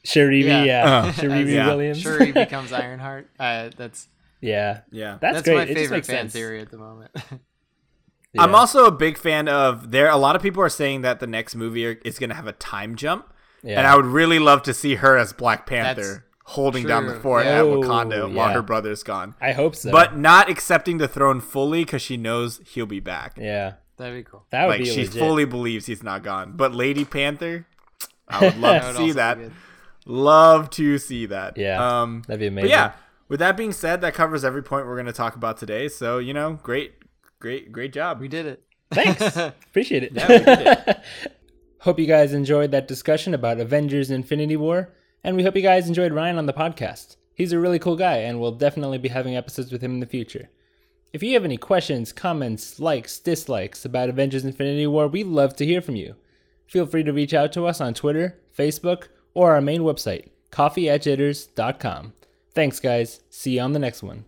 Shuri, yeah, Yeah. yeah. Shuri Yeah. Williams, Shuri becomes Ironheart. Uh, that's yeah, Yeah. that's, that's great. my it favorite fan sense. theory at the moment. I'm also a big fan of there. A lot of people are saying that the next movie are- is going to have a time jump, Yeah. and I would really love to see her as Black Panther That's holding down the fort Yeah. at Oh, Wakanda while yeah. her brother's gone, I hope so. but not accepting the throne fully because she knows he'll be back. yeah, That'd be cool. that would like be she legit. fully believes he's not gone. But Lady Panther, I would love That would to see that. Love to see that. Yeah, Um, that'd be but amazing. yeah, with that being said, that covers every point we're going to talk about today. So you know, great, great, great job. We did it. Thanks. Appreciate it. Yeah, we did it. hope you guys enjoyed that discussion about Avengers Infinity War, and we hope you guys enjoyed Ryan on the podcast. He's a really cool guy, and we'll definitely be having episodes with him in the future. If you have any questions, comments, likes, dislikes about Avengers Infinity War, we'd love to hear from you. Feel free to reach out to us on Twitter, Facebook, or our main website, coffeeatjitters.com. Thanks, guys. See you on the next one.